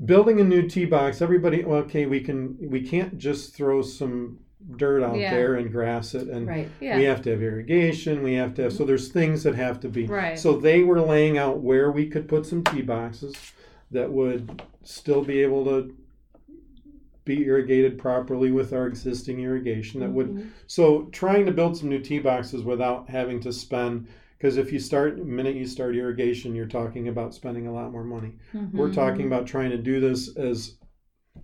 building a new tee box, everybody, okay, we can, we can't just throw some dirt out Yeah. there and grass it, and Right. Yeah. we have to have irrigation, we have to have, so mm-hmm. there's things that have to be. Right. So they were laying out where we could put some tee boxes that would still be able to be irrigated properly with our existing irrigation that would Mhm. so trying to build some new tee boxes without having to spend because if you start the minute you start irrigation you're talking about spending a lot more money we're talking about trying to do this as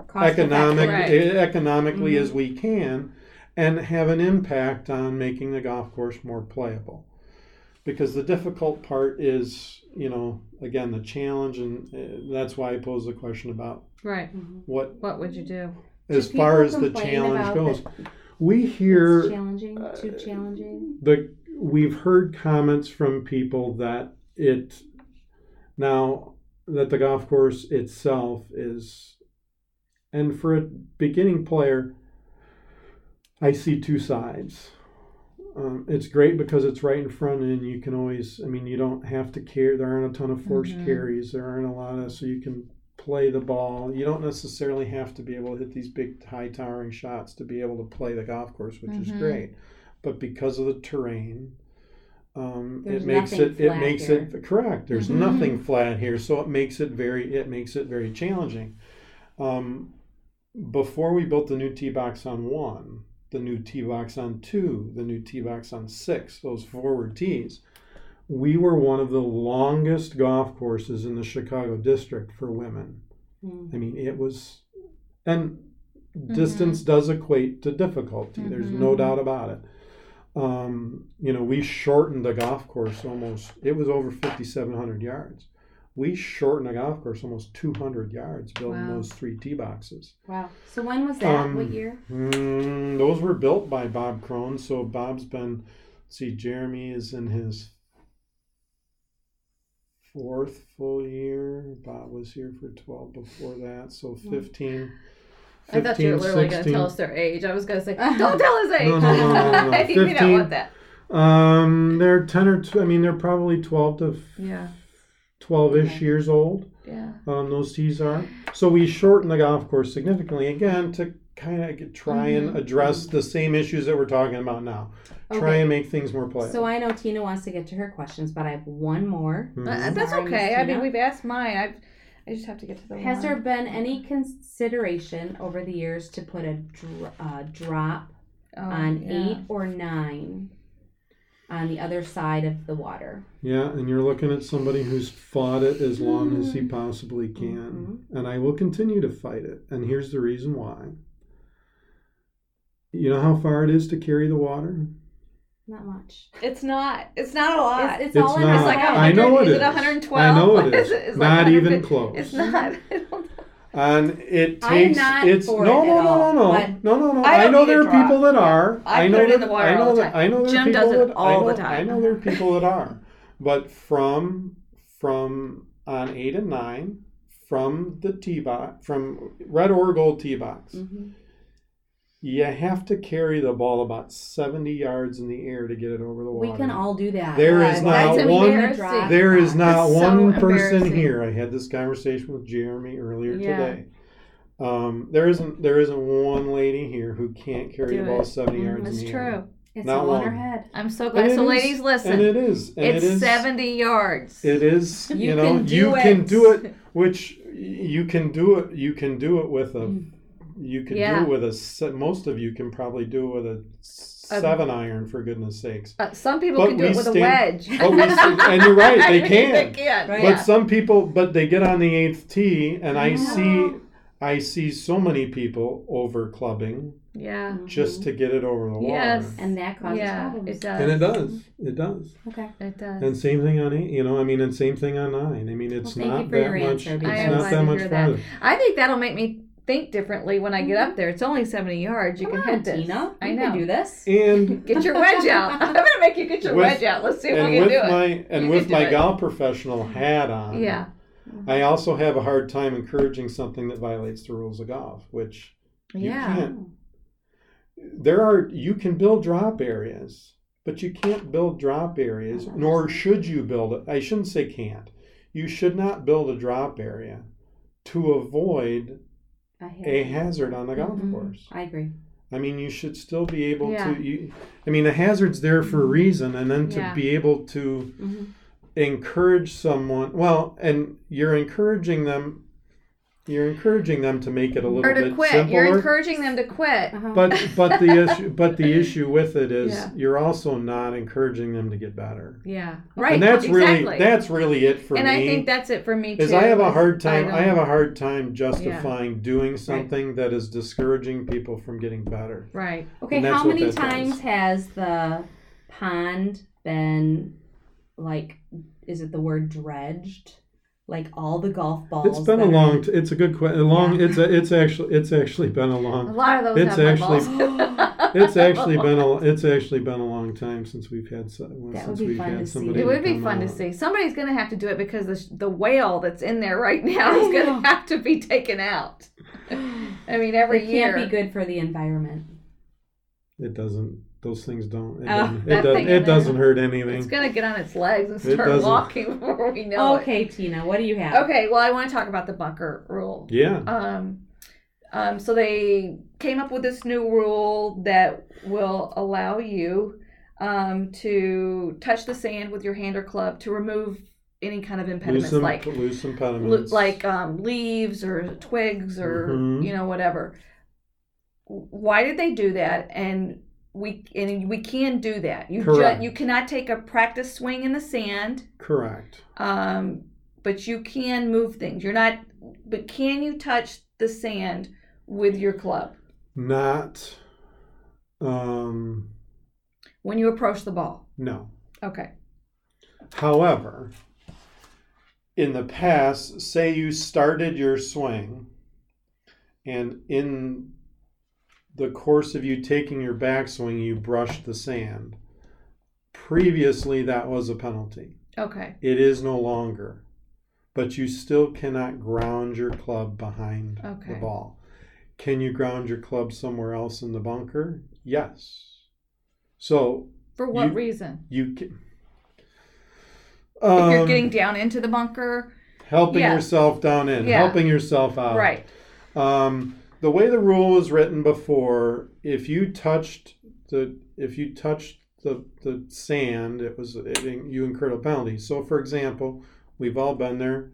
Cost economic. Right. eh, economically Mhm. as we can and have an impact on making the golf course more playable because the difficult part is you know again the challenge and uh, that's why i pose the question about Right. Mhm. what What would you do? as Do far as the challenge goes that we It's hear challenging. uh, Too challenging. the we've heard comments from people that it now that the golf course itself is and for a beginning player i see two sides um, it's great because it's right in front and you can always i mean you don't have to carry there aren't a ton of forced Mhm. carries there aren't a lot of so you can play the ball you don't necessarily have to be able to hit these big high towering shots to be able to play the golf course which is Mhm. great but because of the terrain um, it makes it it makes here. it correct there's Mhm. nothing flat here so it makes it very it makes it very challenging um, before we built the new tee box on one the new tee box on two the new tee box on six those forward tees we were one of the longest golf courses in the chicago district for women Mm. I mean, it was, and distance does equate to difficulty. There's no Mhm. doubt about it. Um, you know, we shortened the golf course almost. It was over 5,700 yards. We shortened the golf course almost 200 yards building Wow. those three tee boxes. Wow. So when was that? Um, what year? Mm, those were built by Bob Crone. So Bob's been, see, Jeremy is in his fourth full year. Bob was here for 12 before that. So 15. I thought you were literally going to tell us their age. I was going to say, don't tell us age. No, no, no, no, no. we don't want that. Um, they're ten or tw- I mean, they're probably twelve to Yeah, twelve-ish Okay. years old. yeah. Um, those tees are. So we shorten the golf course significantly again to kind of try and Mhm. address the same issues that we're talking about now. Okay. Try and make things more playable. So I know Tina wants to get to her questions, but I have one more. Mhm. Uh, that's Sorry, okay. I mean, we've asked mine. I've, I just have to get to the Has one. there been any consideration over the years to put a dr- uh, drop Oh, on yeah. eight or nine on the other side of the water? Yeah, and you're looking at somebody who's fought it as long as Hmm. he possibly can. Mm-hmm. And I will continue to fight it. And here's the reason why. You know how far it is to carry the water? Not much. It's not. It's not a lot. It's, it's, It's all in not. our It's like head. I know it Is is. it 112? I know it What is. it? It's Not like even close. It's not. I And it takes it's no no no no no but- no no no. I I, know there are people that are. I know it in that- I know that. I know there are Jim people does it that, all I the time. I know there are people that are. But from from on eight and nine, from the tee box, from red or gold tee box, Mhm. You have to carry the ball about seventy yards in the air to get it over the water. We can all do that. There is not That's one- There is not That's so one person here. I had this conversation with Jeremy earlier Yeah. today. Um, there isn't there isn't one lady here who can't carry Do the ball it. seventy Mhm, yards It's in the true. air. It's Not all in her head. I'm so glad. So, is- ladies, listen. And it is. And it's it is, 70 yards. It is. You, You know, can you it. can do it. Which you can do it. You can do it with a. You can Yeah. do with a. Most of you can probably do with a seven iron. For goodness sakes. Uh, some people But can do it with a wedge. but we stand- and you're right, they can. They can. Right. But Yeah. some people, but they get on the eighth tee, and I Yeah. see, I see so many people over clubbing yeah. just to get it over the water. Yes. and that causes Yeah. problems. It does. And it does, it does, Okay. It does. and same thing on eight. You know, I mean, and same thing on nine. I mean, it's Well, not that much. answer, It's because- I am not that much hear farther. I think that'll make me think differently when I get up mm-hmm. there. It's only 70 yards. You Come can on, hit this. Tina. I know. can do this. And Get your wedge out. I'm gonna make you get your With- wedge out. Let's see if we can with do it. my and You with my it. golf professional hat on, Yeah. I also have a hard time encouraging something that violates the rules of golf, which you Yeah. can't. There are you can build drop areas, but you can't build drop areas, oh, nor should you build it. I shouldn't say can't. You should not build a drop area to avoid A hazard on the golf Mhm. course. I agree. I mean, you should still be able Yeah. to. You, I mean, the hazard's there for a reason, and then to Yeah. be able to Mhm. encourage someone. Well, and you're encouraging them. You're encouraging them to make it a little Or to bit quit. simpler. You're encouraging them to quit. Uh-huh. but but the issue but the issue with it is Yeah. you're also not encouraging them to get better. Yeah. Right. and that's exactly. really that's really it for and me. And I think that's it for me too. is I have a hard time. I, don't- have a hard time justifying doing something that is discouraging people from getting better. Right. Okay, how many that does. times has the pond been like is it the word dredged? Like all the golf balls. It's been a that are- long. T- it's a good question. Long. Yeah. It's a, it's actually it's actually been a long. A long. lot of those It's have my actually- balls. It's actually been a it's actually been a long time since we've had so- That since would be we've fun to see. It would be come fun to see. Somebody's going to have to do it because the, the whale that's in there right now is going to have to be taken out. I mean, every It year. can't be good for the environment. It doesn't. Those things don't. It, Oh, doesn't, that it, does, thing in it doesn't there. hurt It's going to get on its legs and start walking before we know okay, Tina, what do you have? Okay, well, I want to talk about the bunker rule. Yeah. Um, um, so they came up with this new rule that will allow you um, to touch the sand with your hand or club to remove any kind of impediments, Loose, like imp- loose lo- impediments. like um, leaves or twigs or Mhm. you know whatever. Why did they do that? And we and we can do that. You ju- you cannot take a practice swing in the sand, correct. um, but you can move things. You're not, but can you touch the sand with your club Not. Um. when you approach the ball? No. Okay. However, in the past, say you started your swing, and in the course of you taking your backswing, you brushed the sand. Previously, that was a penalty. Okay. It is no longer, but you still cannot ground your club behind okay. the ball. Can you ground your club somewhere else in the bunker? Yes. So For what You- reason? you can. if you're Um, getting down into the bunker, helping yeah. yourself down in, Yeah. helping yourself out. right? Um, the way the rule was written before, if you touched the if you touched the the sand, it was it, you incurred a penalty. So, for example, we've all been there,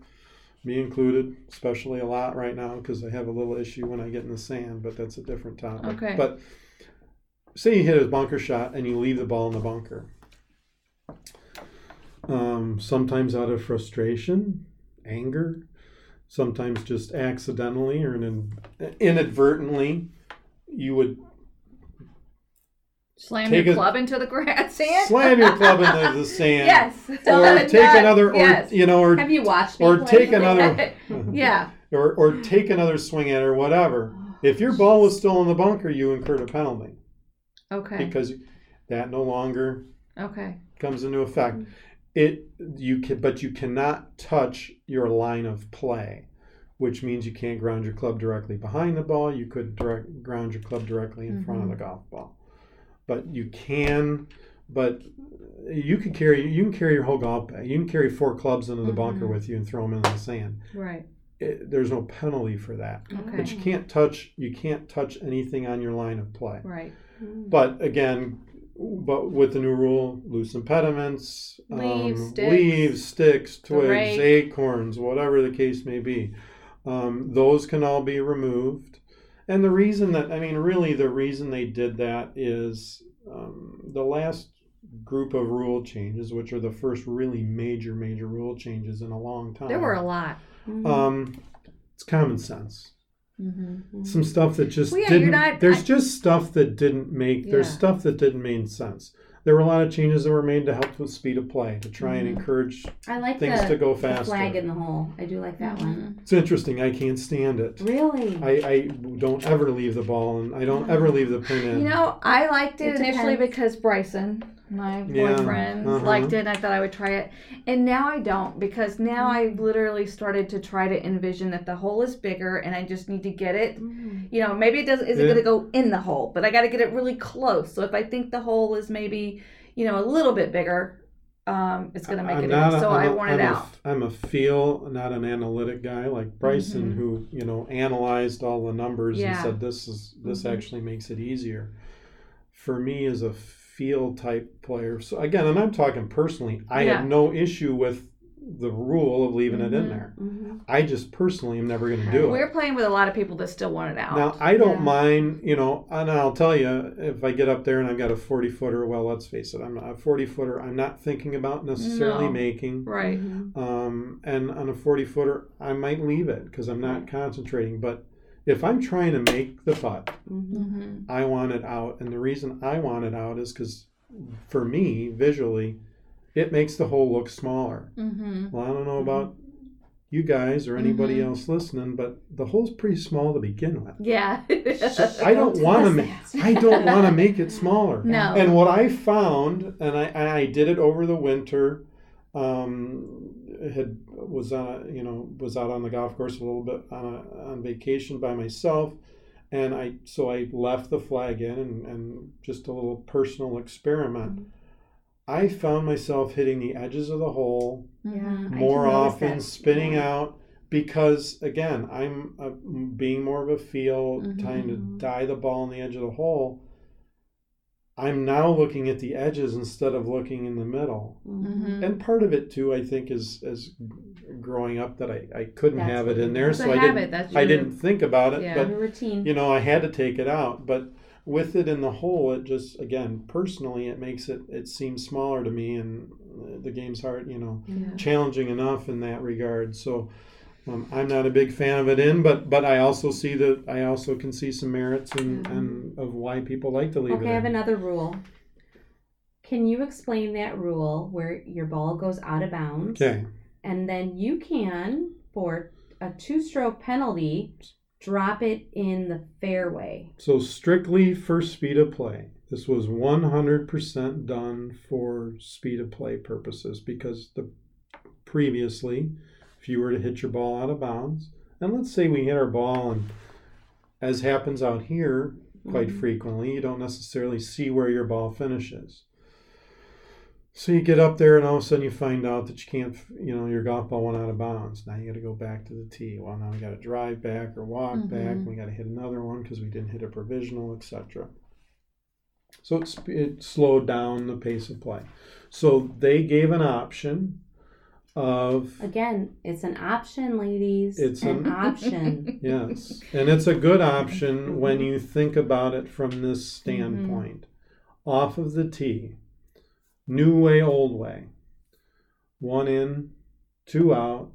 me included, especially a lot right now because I have a little issue when I get in the sand, but that's a different topic. Okay. But say you hit a bunker shot and you leave the ball in the bunker. Um, sometimes out of frustration, anger, sometimes just accidentally or in, inadvertently, you would Slam Take your a- club into the grass sand. slam your club into the sand. yes. Or take another, or yes. you know, or Have you watched or take another, yeah. or or take another swing at it or whatever. If your ball was still in the bunker, you incurred a penalty Okay. because that no longer Okay. comes into effect. It you can, but you cannot touch your line of play, which means you can't ground your club directly behind the ball. You could direct, ground your club directly in front of the golf ball, but you can. But you can carry you can carry your whole golf bag. You can carry four clubs into the bunker Mhm. with you and throw them in the sand. Right. It, there's no penalty for that. Okay. But you can't touch you can't touch anything on your line of play. Right. But again, but with the new rule, loose impediments, Leaves, um, sticks, leaves, sticks, twigs, acorns, whatever the case may be, um, those can all be removed. And the reason that I mean, really, the reason they did that is um, the last group of rule changes, which are the first really major, major rule changes in a long time. There were a lot. Mm-hmm. Um, it's common sense Mm-hmm. some stuff that just Well, yeah, you're didn't not- there's I- just stuff that didn't make there's stuff that didn't make sense there were a lot of changes that were made to help with speed of play to try Mhm. and encourage I like things the, to go the faster flag in the hole. I do like that one. it's interesting i can't stand it Really? I, I don't ever leave the ball and i don't ever leave the pin in You know, I liked it, It initially depends. because Bryson, my Yeah, boyfriend, uh-huh. liked it, and I thought I would try it. And now I don't because now I Mm. literally started to try to envision that the hole is bigger, and I just need to get it. Mhm. You know, maybe it doesn't isn't Yeah. going to go in the hole, but I got to get it really close. So if I think the hole is maybe you know a little bit bigger, um, it's going to make I'm it. not a- So I'm I a- want it out. f- I'm a feel, not an analytic guy like Bryson, Mhm. who you know analyzed all the numbers and said this is this Mhm. actually makes it easier. For me, as a feel type player, so again, and I'm talking personally, I Yeah. have no issue with the rule of leaving it in Mhm. there. Mhm. I just personally am never going to do it. We're playing with a lot of people that still want it out. Now I don't Yeah. mind, you know, and I'll tell you if I get up there and I've got a forty footer. Well, let's face it, I'm not, a forty footer. I'm not thinking about necessarily No. making. right. Um, and on a 40 footer, I might leave it because I'm not concentrating. But if I'm trying to make the putt, Mhm. Mm-hmm. I want it out. And the reason I want it out is because for me, visually, it makes the hole look smaller. Mm-hmm. Well, I don't know about you guys or anybody Mhm. else listening, but the hole's pretty small to begin with. Yeah. I don't want to make. I don't want to make it smaller. no. And what I found, and I, I did it over the winter, um, had was on a, you know was out on the golf course a little bit on a, on vacation by myself, and I so I left the flag in and, and just a little personal experiment. I found myself hitting the edges of the hole Mhm. I more often, that. spinning Yeah. out because again I'm uh, being more of a feel, trying to die the ball on the edge of the hole. I'm now looking at the edges instead of looking in the middle. Mhm. And part of it too, I think, is is growing up that I, I couldn't That's have it in there, so I habit. didn't I didn't think about it. Yeah. But routine. you know, I had to take it out. But with it in the hole, it just again personally, it makes it it seems smaller to me, and uh, the game's hard. You know, Yeah. challenging enough in that regard. So um, I'm not a big fan of it in, but but I also see that I also can see some merits and, and of why people like to leave it Okay, I have in. another rule. Can you explain that rule where your ball goes out of bounds? Okay. And then you can, for a two stroke penalty, drop it in the fairway. So strictly for speed of play. This was 100% done for speed of play purposes because the previously, if you were to hit your ball out of bounds, and let's say we hit our ball and as happens out here quite Mhm. frequently, you don't necessarily see where your ball finishes. So you get up there, and all of a sudden you find out that you can't, you know, your golf ball went out of bounds. Now you got to go back to the tee. Well, now we got to drive back or walk back. Mhm. We got to hit another one because we didn't hit a provisional, etc. So it's, it slowed down the pace of play. So they gave an option of Again, it's an option, ladies. It's an, an- option. Yes, and it's a good option when you think about it from this standpoint. Off of the tee, new way, old way. One in, two out.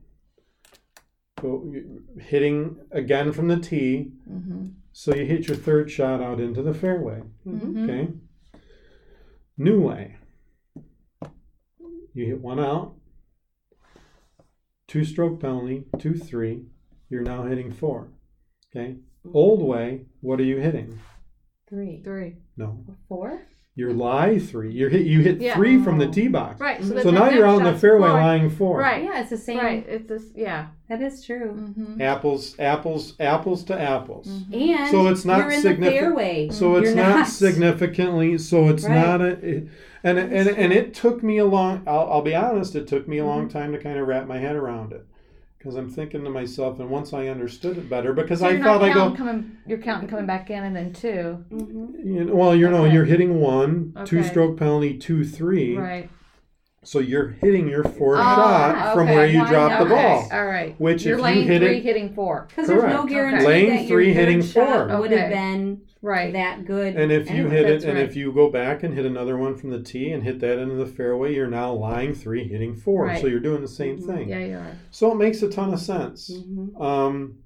Go, hitting again from the tee, Mm-hmm. so you hit your third shot out into the fairway. Mhm. Okay. New way. You hit one out. Two stroke penalty, two, three. You're now hitting four. Okay. Old way, what are you hitting? Three. Three. No. Four? You're lie three. You hit you hit Yeah. three from the tee box. Right. So So now you're out in the fairway four. lying four. Right. Yeah, it's the same. Right. It's this. Yeah. That is true. Mm-hmm. Apples, apples, apples to apples. And So it's not you're in signifi- the fairway. So it's You're not, significantly. So it's Right. not a, it- and and and it took me a long. I'll, I'll be honest. It took me a long time to kind of wrap my head around it, because I'm thinking to myself, and once I understood it better, because So I you're thought I go, coming. You're counting coming back in and then 2 Mhm. you know, well, you know, Okay. you're hitting one, two stroke penalty, two, three. Right. So you're hitting your fourth Oh, shot from where you Why dropped the ball. All right. Which you're if you lane hit three, it- hitting four. Because there's no guarantee Lane that three your hitting third shot four. would have been Right. that good. And if you hit it, That's and if you go back and hit another one from the tee and hit that into the fairway, you're now lying three, hitting four. Right. So you're doing the same Mhm. thing. Yeah, you are. So it makes a ton of sense. Mhm. Um,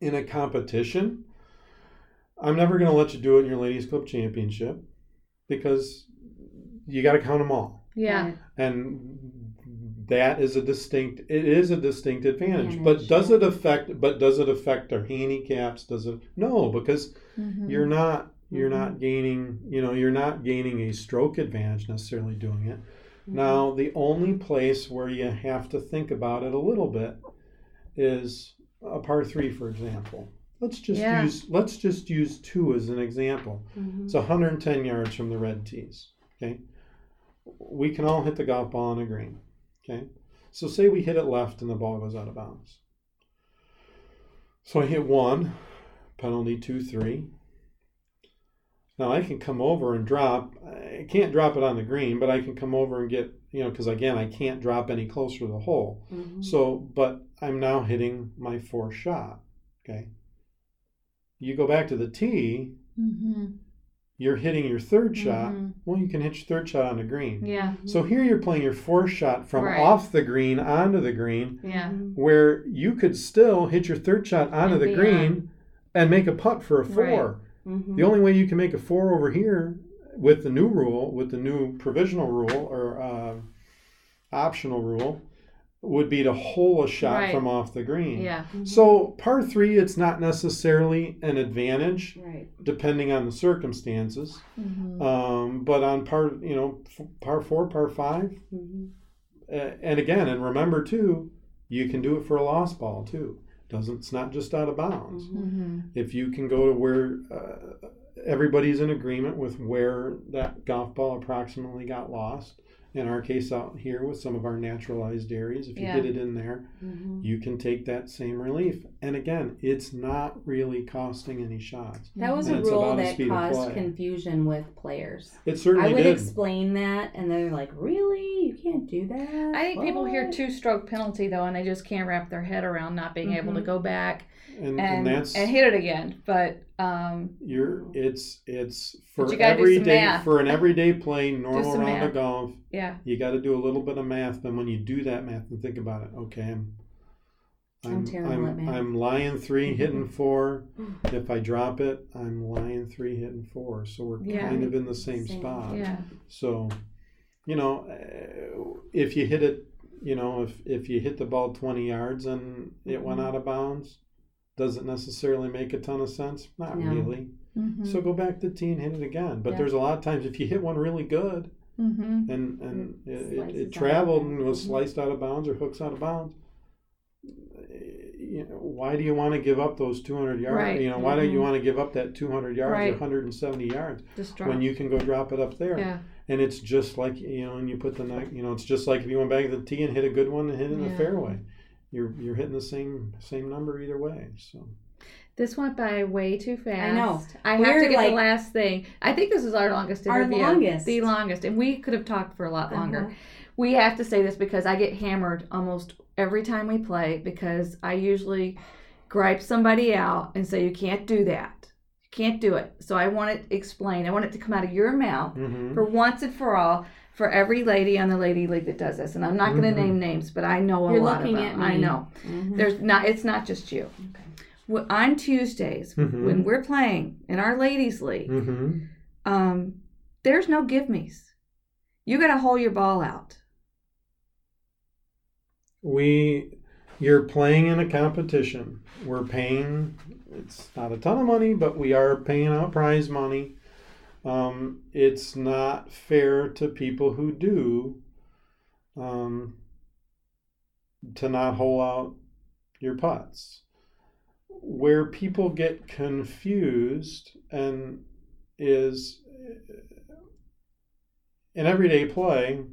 in a competition, I'm never going to let you do it in your ladies' club championship because you got to count them all, Yeah. And that is a distinct. It is a distinct advantage. But Advantage, does it affect? But does it affect our handicaps? Does it? No, because Mm-hmm. you're not. You're Mhm. not gaining. You know, you're not gaining a stroke advantage necessarily doing it. Mhm. Now, the only place where you have to think about it a little bit is a par three, for example. Let's just Yeah. use let's just use two as an example. Mhm. It's 110 yards from the red tees. Okay, we can all hit the golf ball on a green. Okay, so say we hit it left and the ball goes out of bounds. So I hit one, penalty two, three. Now I can come over and drop. I can't drop it on the green, but I can come over and get you know because again I can't drop any closer to the hole. Mhm. So, but I'm now hitting my fourth shot. Okay. You go back to the tee, Mm-hmm. You're hitting your third shot. Mhm. Well, you can hit your third shot on the green. Yeah. So here you're playing your fourth shot from Right. off the green onto the green, Yeah. Where you could still hit your third shot onto And the green and make a putt for a four. Right. Mhm. The only way you can make a four over here with the new rule, with the new provisional rule or uh, optional rule, would be to hole a shot Right. from off the green. Yeah. Mhm. So par three, it's not necessarily an advantage Right. depending on the circumstances. Mm-hmm. Um, but on par, you know, f- par four, par five, Mhm. uh, and again, and remember too, you can do it for a lost ball too. Doesn't it's not just out of bounds. Mhm. Mm-hmm. If you can go to where uh, everybody's in agreement with where that golf ball approximately got lost. In our case out here with some of our naturalized areas, if you Yeah. hit it in there, Mhm. you can take that same relief. And again, it's not really costing any shots. That was And a rule about a that caused confusion with players. It certainly I would did. explain that, and they're like, "Really? You can't do that?" I think people hear two stroke penalty though, and they just can't wrap their head around not being able to Mhm. go back and, and and that's and hit it again. But um, you're it's it's for you gotta do some everyday math. for an everyday play, normal round math. of golf. yeah, You got to do a little bit of math. Then when you do that math and think about it, okay, I'm I'm terrible at math. I'm lying 3 Mm-hmm. hitting four. If I drop it, I'm lying three, hitting four. So we're Yeah. kind of in the same, Same. spot. yeah, So, you know, uh, if you hit it, you know, if if you hit the ball 20 yards and it went Mhm. out of bounds, does it necessarily make a ton of sense? Not No. really. mm-hmm. So go back to tee and hit it again. But Yeah. there's a lot of times if you hit one really good mm-hmm. and and it, it, it traveled and was sliced out of bounds or hooks out of bounds, you know, why do you want to give up those 200 yards? Right. You know, why don't you Mhm. want to give up that 200 yards Right. or 170 yards when you can go drop it up there? yeah. And it's just like you know, and you put the night, you know, it's just like if you went back to the tee and hit a good one and hit in Yeah. the fairway, you're you're hitting the same same number either way. So This went by way too fast. I know. I have We're to get like- the last thing. I think this is our longest interview. Our interview. longest. The longest. And we could have talked for a lot longer. Uh-huh. We have to say this because I get hammered almost every time we play because I usually gripe somebody out and say, you can't do that. You can't do it. So I want it explained. I want it to come out of your mouth mhm. for once and for all for every lady on the lady league that does this. And I'm not going to Mhm. name names, but I know a You're lot looking of at them. I me. know. Mhm. There's not. It's not just you. Okay. On Tuesdays, Mhm. when we're playing in our ladies' league, Mm-hmm. um, there's no give me's. You got to hold your ball out. we you're playing in a competition we're paying it's not a ton of money but we are paying out prize money um, it's not fair to people who do um, to not hole out your putts where people get confused and is in everyday play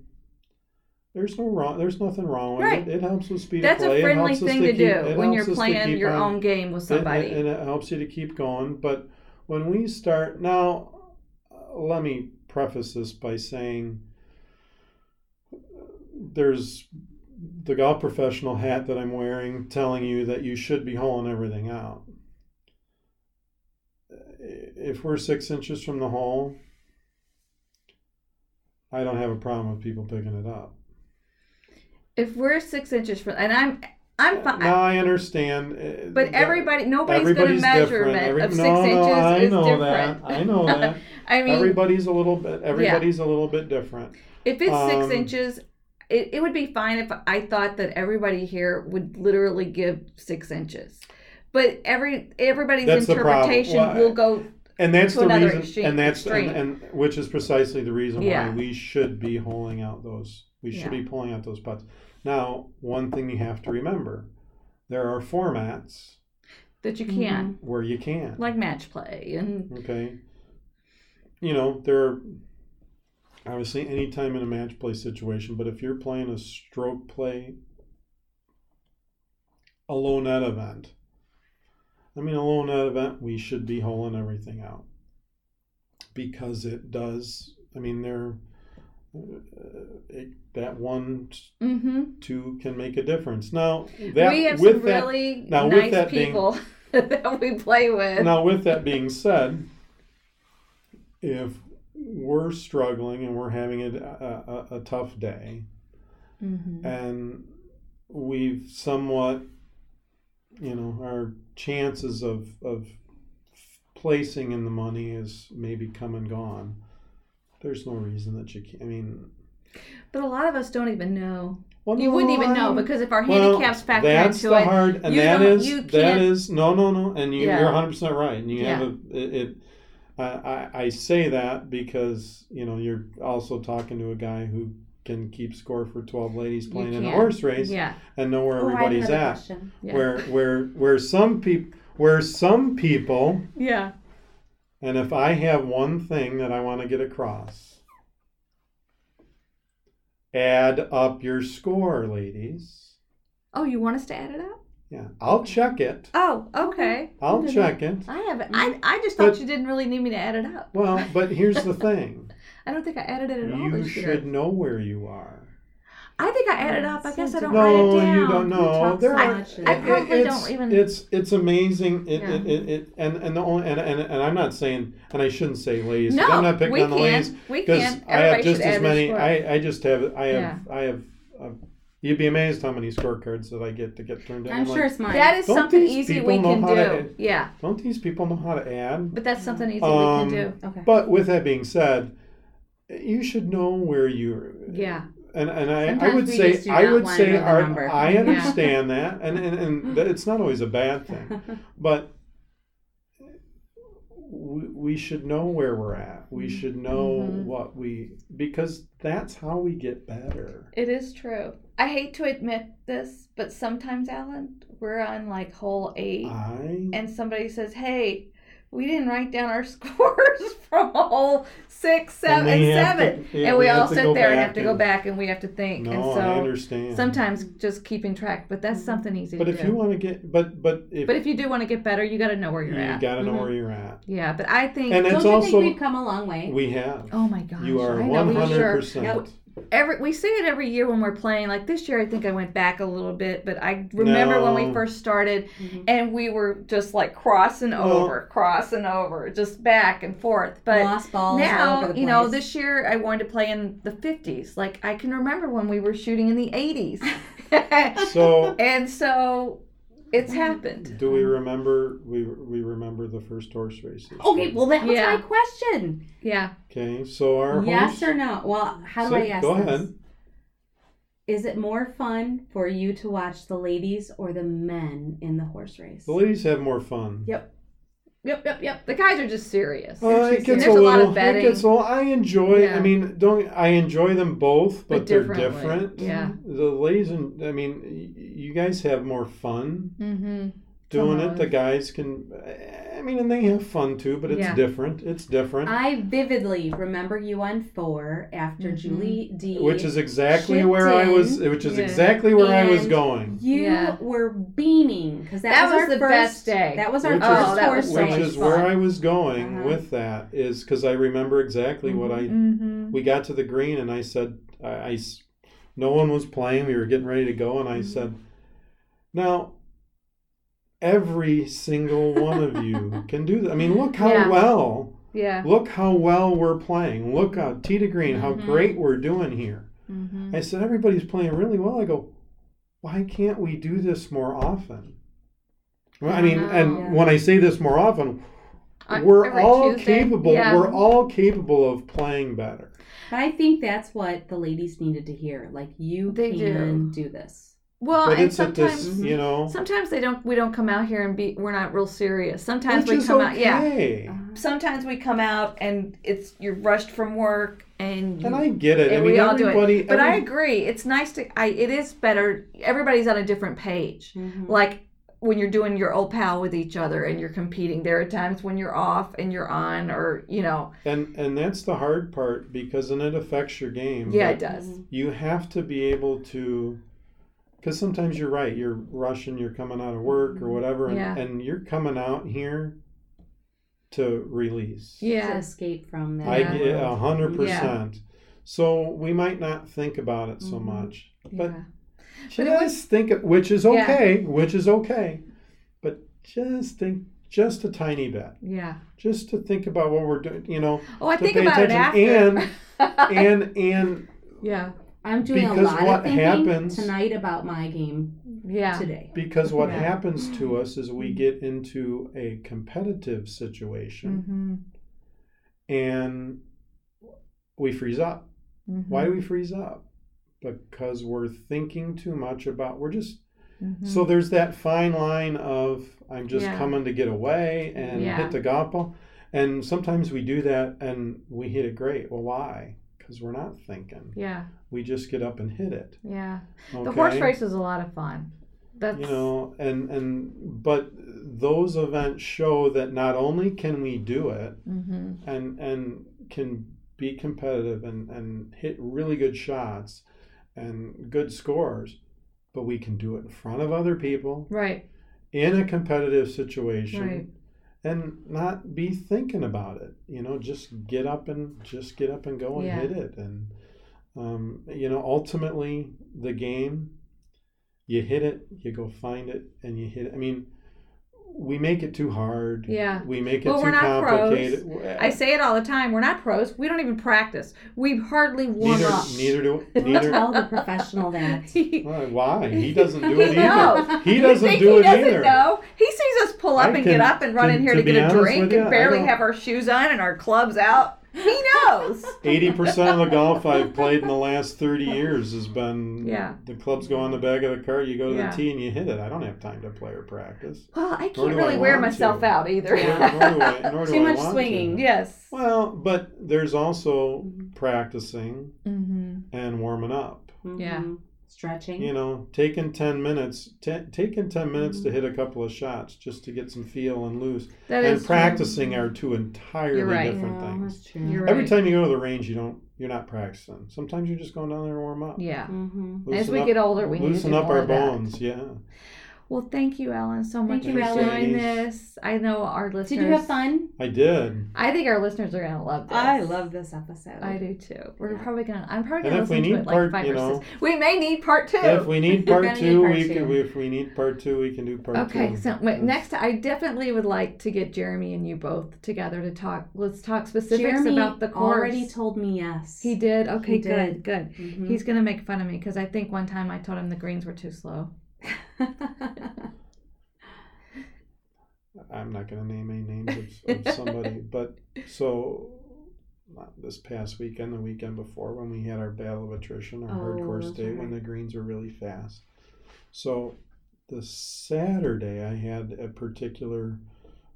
there's no wrong. There's nothing wrong with Right. it. It helps with speed That's of play. a friendly thing to, keep- do when you're playing your on- own game with somebody. and, it helps you to keep going. But when we start now, let me preface this by saying there's the golf professional hat that I'm wearing telling you that you should be holing everything out. If we're six inches from the hole, I don't have a problem with people picking it up. if we're six inches from, and I'm, I'm fine. Now I understand. uh, but everybody, nobody's going to measurement. Every- of six no, inches no, I is know different. that. I know that. I mean, everybody's a little bit. Everybody's a little bit different. if it's six um, inches, it, it would be fine if I thought that everybody here would literally give six inches. But every everybody's That's interpretation Well, will go. And that's the reason. extreme- and that's and, and which is precisely the reason Yeah. why we should be holing out those. We should Yeah. be pulling out those putts. Now, one thing you have to remember: there are formats That you can, where you can. like match play, and Okay. You know, there are obviously any time in a match play situation, but if you're playing a stroke play, a low net event, I mean, a low net event, we should be holing everything out because it does. I mean, there, uh, it, that one, hmm two can make a difference. Now, that we have with some that, really now, with nice that being- people that we play with. now, with that being said, if we're struggling and we're having a, a, a, tough day, Mhm. and we've somewhat, you know, our chances of of placing in the money is maybe come and gone. There's no reason that you can't. I mean, But a lot of us don't even know. well, You wouldn't even know because if our well, handicaps factor that's into the it, hard, and you that you can't- is no, no, no, and you, Yeah. you're 100 percent right, and you Yeah. have a it. it I, I, I say that because you know you're also talking to a guy who can keep score for 12 ladies playing in a horse race yeah, and know where Oh, everybody's at. yeah, Where where where some people where some people yeah. and if I have one thing that I want to get across, add up your score, ladies. Oh, you want us to add it up? Yeah, I'll check it. Oh, okay. I'll Okay. check it. I haven't. I, I just thought But- you didn't really need me to add it up. Well, but here's the thing. I don't think I added it at all You this year. should know where you are. I think I added up. I guess I don't no, write it down. you don't know. talk There so are. much. I It- probably it's, don't even- It's it's amazing. It, Yeah. it, it, it and and the only and, and and I'm not saying and I shouldn't say ladies. No, I'm not picking we on the can. ladies We because can. I have Everybody just should as add their many. score. I I just have I have Yeah. I have. Uh, you'd be amazed how many scorecards that I get to get turned in. I'm like, sure it's mine. That is something easy we can how to- do. Yeah, Don't these people know how to add? but that's something easy Um, we can do. Okay. But with that being said, you should know where you're. Yeah. And and I, I would say I would say know our, number. I Yeah. understand that and, and and it's not always a bad thing, but we, we should know where we're at. We should know Mhm. what we because that's how we get better. It is true. I hate to admit this, but sometimes, Alan, we're on like hole eight, I and somebody says, "Hey, we didn't write down our scores from hole six, seven, we and have to- yeah, and we we, all sit there and have to go back, and we have to think, no, and I so understand. sometimes just keeping track. But that's Mhm. something easy but to if do. you want to get, but but if, but if you do want to get better, you got to know where you're you at. You got to know Mhm. where you're at, Yeah, but I think. and Don't it's you also think we've come a long way? we have. oh my gosh, You are I know, we hundred sure- percent. Every we see it every year when we're playing. Like this year, I think I went back a little bit, but I remember when we first started, Mhm. and we were just like crossing Well- over, crossing over, just back and forth. But Lost balls all now, over the you know, this year I wanted to play in the fifties. Like I can remember when we were shooting in the eighties, So and so it's hmm. happened. do we remember? We we remember the first horse races. Oh, okay, well that was Yeah. my question. Yeah. Okay, so our Yes horse, or no? Well, how do So, I ask go this? ahead. Is it more fun for you to watch the ladies or the men in the horse race? The ladies have more fun. Yep. Yep. Yep. Yep. The guys are just serious. Uh, it gets There's a a lot of it betting. gets a little. I enjoy. Yeah. I mean, don't I enjoy them both, but, But they're different. Yeah. The ladies and I mean, you guys have more fun mm-hmm. doing it. Somehow. The guys can. I mean, and they have fun too, but it's Yeah. different. It's different. I vividly remember you on four after Mhm. Julie D. which is exactly chipped where I was. Which is Yeah. exactly where I was going. you Yeah. were beaming because that, That was, was our the first, best day. That was our Which first is- Oh, that was so Which much race. is where. I was going Uh-huh. with that is because I remember exactly what I Mm-hmm. we got to the green and I said, I, I s- no one was playing. We were getting ready to go, and I said, now, every single one of you can do that. I mean, look how Yeah. well, Yeah. look how well we're playing. Look how tee to green, how Mhm. great we're doing here. Mm-hmm. I said, everybody's playing really well. I go, why can't we do this more often? Well, I mean, and Yeah. when I say this more often, On we're all Tuesday? capable. Yeah. We're all capable of playing better. But I think that's what the ladies needed to hear. Like you They can do. this. Well, but and it's at this, sometimes you know, sometimes they don't. We don't come out here and be. We're not real serious. Sometimes we come out. Yeah. okay. Sometimes we come out and it's you're rushed from work and you, And I get it. I and mean, we all do it. But I agree. It's nice to. I. It is better. Everybody's on a different page. Mhm. Like when you're doing your old pal with each other and you're competing. There are times when you're off and you're on, or you know. and and that's the hard part because then it affects your game. Yeah, it does. You have to be able to, because sometimes you're right. You're rushing. You're coming out of work or whatever, and, Yeah. and you're coming out here to release. To Yeah. escape from that. I get a hundred percent So we might not think about it so Mhm. much, but yeah. But it just think, it- which is Yeah. okay, which is okay, but just think just a tiny bit, Yeah. just to think about what we're doing. You know, Oh, I To think pay about it after. attention and and yeah. I'm doing Because a lot what of thinking happens- tonight about my game Yeah. today. because what Yeah. happens to us is we get into a competitive situation Mm-hmm. and we freeze up. Mm-hmm. Why do we freeze up? Because we're thinking too much about. We're just Mm-hmm. So there's that fine line of I'm just Yeah. coming to get away and Yeah. hit the golf ball. And sometimes we do that and we hit it great. Well, why? Because we're not thinking. Yeah. We just get up and hit it. Yeah. Okay? The horse race is a lot of fun. That's You know, and and but those events show that not only can we do it hmm and and can be competitive and and hit really good shots and good scores, but we can do it in front of other people right. in a competitive situation Right. And not be thinking about it you know just get up and just get up and go and Yeah. hit it and um, you know ultimately the game you hit it you go find it and you hit it i mean we make it too hard Yeah. we make it Well, too we're not pros. complicated uh, I say it all the time. We're not pros. We don't even practice. We hardly warm neither up. neither do Don't neither tell the professional that. Why- why he doesn't do it He either knows. he doesn't think do he it doesn't either know? He sees us pull up I and can- get up and run to- in here to to, get a drink with you, and barely have our shoes on and our clubs out. He knows. Eighty percent of the golf I've played in the last thirty years has been Yeah. the clubs go on the back of the cart, you go to Yeah. the tee and you hit it. I don't have time to play or practice. Well, I can't really I wear myself to. out either. Yeah. Nor do I, nor Too I much want swinging. to. yes. Well, but there's also practicing Mm-hmm. and warming up. Yeah. Stretching. You know, taking ten minutes, t- taking ten minutes to hit a couple of shots just to get some feel and loose, That and is practicing are two entirely You're right. different Yeah, things. that's true. You're Every right. time you go to the range, you don't, you're not practicing. Sometimes you're just going down there to warm up. Yeah. Mm-hmm. As we up- get older, we need to loosen do up more our of that. bones. Yeah. Well, thank you, Ellen, so much Thank for you, doing this. I know our listeners. Did you have fun? I did. I think our listeners are gonna love this. I love this episode. I do too. We're Yeah. probably gonna. I'm probably gonna if listen to need it like five you or six. We may need part two. If we need part gonna need two, part we two. can. If we need part two, we can do part two. Okay, so wait, next I definitely would like to get Jeremy and you both together to talk. Let's talk specifics Jeremy about the course. already told me yes. he did. Okay, He good, did. good. Mhm. He's gonna make fun of me because I think one time I told him the greens were too slow. I'm not going to name any names of, of somebody, but so uh, this past weekend, the weekend before, when we had our battle of attrition, our Oh, that's day, when the greens were really fast. So the Saturday, I had a particular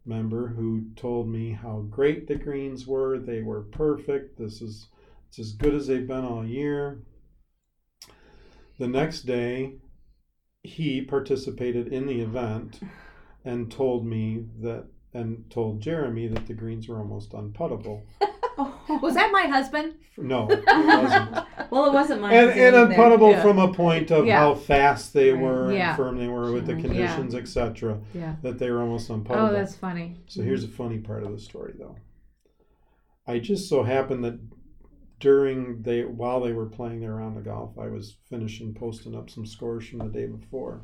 member who told me how great the greens were. They were perfect. This is it's as good as they've been all year. The next day, he participated in the event and told me that and told Jeremy that the greens were almost unputtable. Was that my husband? No, it wasn't. well, it wasn't mine. and, because and it wasn't there. unputtable Yeah. from a point of Yeah. how fast they were Yeah. and firm they were with the Sure. Yeah. conditions, etc. Yeah. That they were almost oh, unputtable. Oh, that's funny. So here's a funny part of the story, though. I just so happened that during they while they were playing their round of golf, I was finishing posting up some scores from the day before.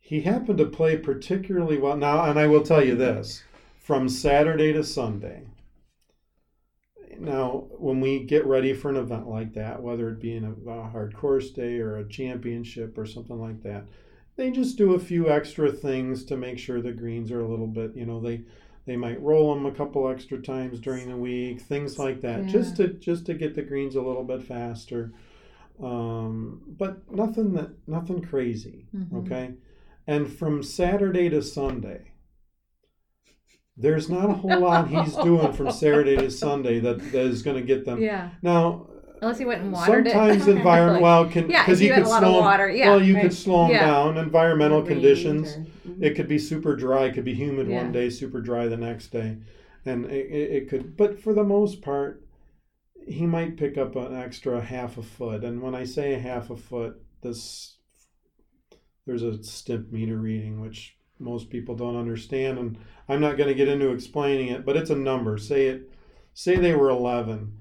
He happened to play particularly well. Now, and I will tell you this: from Saturday to Sunday. Now, when we get ready for an event like that, whether it be in a, a hard course day or a championship or something like that, they just do a few extra things to make sure the greens are a little bit, you know, they they might roll them a couple extra times during the week, things like that, just to just to get the greens a little bit faster. Um, but nothing that nothing crazy, Mhm. okay? And from Saturday to Sunday, there's not a whole lot he's doing from Saturday to Sunday that, that is going to get them. Yeah. Now, Unless he went and watered sometimes it. environment Like- well can because if you you could slow of 'em- water. Yeah. well you right. could slow them Yeah. down environmental Range conditions or- Mhm. it could be super dry it could be humid Yeah. one day super dry the next day and it, it, it could but for the most part he might pick up an extra half a foot and when i say a half a foot this there's a stimp meter reading which most people don't understand and i'm not going to get into explaining it but it's a number say it say they were 11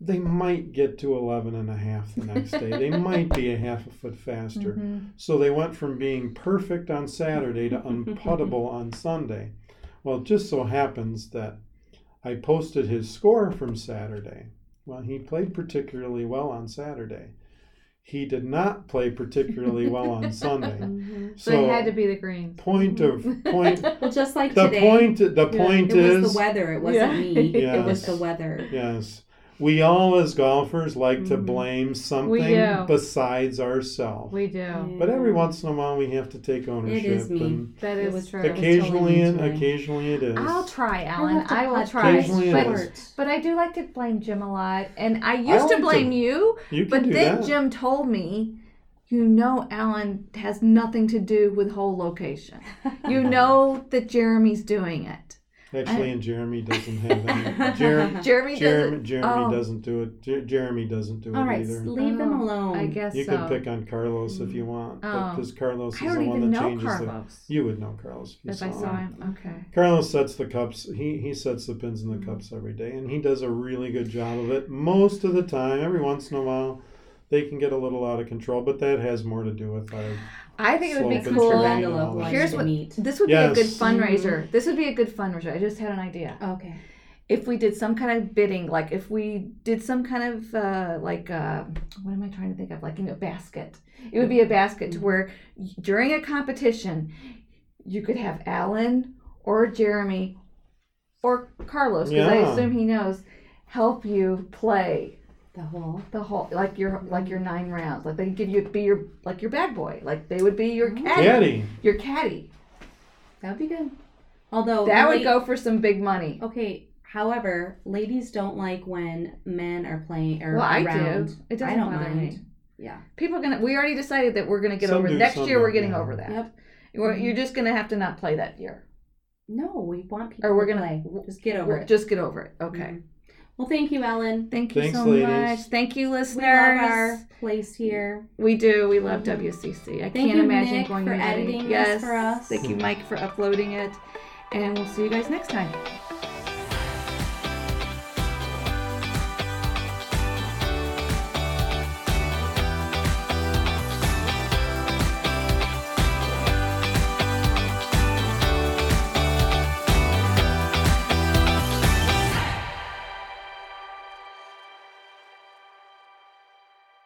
they might get to 11 and a half the next day they might be a half a foot faster Mhm. so they went from being perfect on Saturday to unputtable on Sunday. Well, it just so happens that I posted his score from Saturday. Well, he played particularly well on Saturday. He did not play particularly well on Sunday. Mhm. So, it had to be the green. point of point Well, just like the today, point the point it is was the weather. It wasn't Yeah. me. It was the weather. yes. We all as golfers like to Mhm. blame something besides ourselves. We do. But every once in a while we have to take ownership is me. and That It is was true. It occasionally totally and occasionally it is. I'll try, Alan. love I will try. Occasionally But, is. but I do like to blame Jim a lot. And I used like to to- blame you, You can but do then that. Jim told me, you know, Alan has nothing to do with hole location. You know that Jeremy's doing it. Actually, and Jeremy doesn't have any. Jer- Jeremy Jeremy, doesn't. Jeremy oh. doesn't do it. Jer- Jeremy doesn't do it All right, either. leave them Oh, alone. I guess You so. can pick on Carlos if you want, Oh. because Carlos is the one that know changes Carlos. the. You would know Carlos if you If I saw him, okay. Carlos sets the cups. He he sets the pins in the mm. cups every day, and he does a really good job of it most of the time. Every once in a while, they can get a little out of control, but that has more to do with our. I think it would be cool. terrain. Here's to what- meet. This would be a good Yes. fundraiser. This would be a good fundraiser. I just had an idea. Okay. If we did some kind of bidding, like if we did some kind of uh, like uh, what am I trying to think of? Like you know, basket. It would be a basket to where during a competition, you could have Alan or Jeremy or Carlos, because I assume he knows, help you play The whole. the whole like your like your nine rounds. Like they give you be your like your bad boy. Like they would be your Oh. caddy. Caddy. Your caddy. That would be good. Although That would go for some big money. Okay. However, ladies don't like when men are playing or Well, I do. around. It doesn't I don't bother mind. me. Yeah. People are gonna. We already decided that we're gonna get Some over do, next some year. We're getting yeah. over that. Yep. You're, Mhm. you're just gonna have to not play that year, No, we want people or we're to gonna play. Just get over it. Just get over it. Okay. Mhm. Well, thank you, Ellen. Thank you Thanks, so ladies. much. Thank you, listeners. We love our place here. We do. We love. WCC. I Thank can't you, imagine Nick, going for away. editing this yes. for us. Thank you, Mike, for uploading it. And we'll see you guys next time.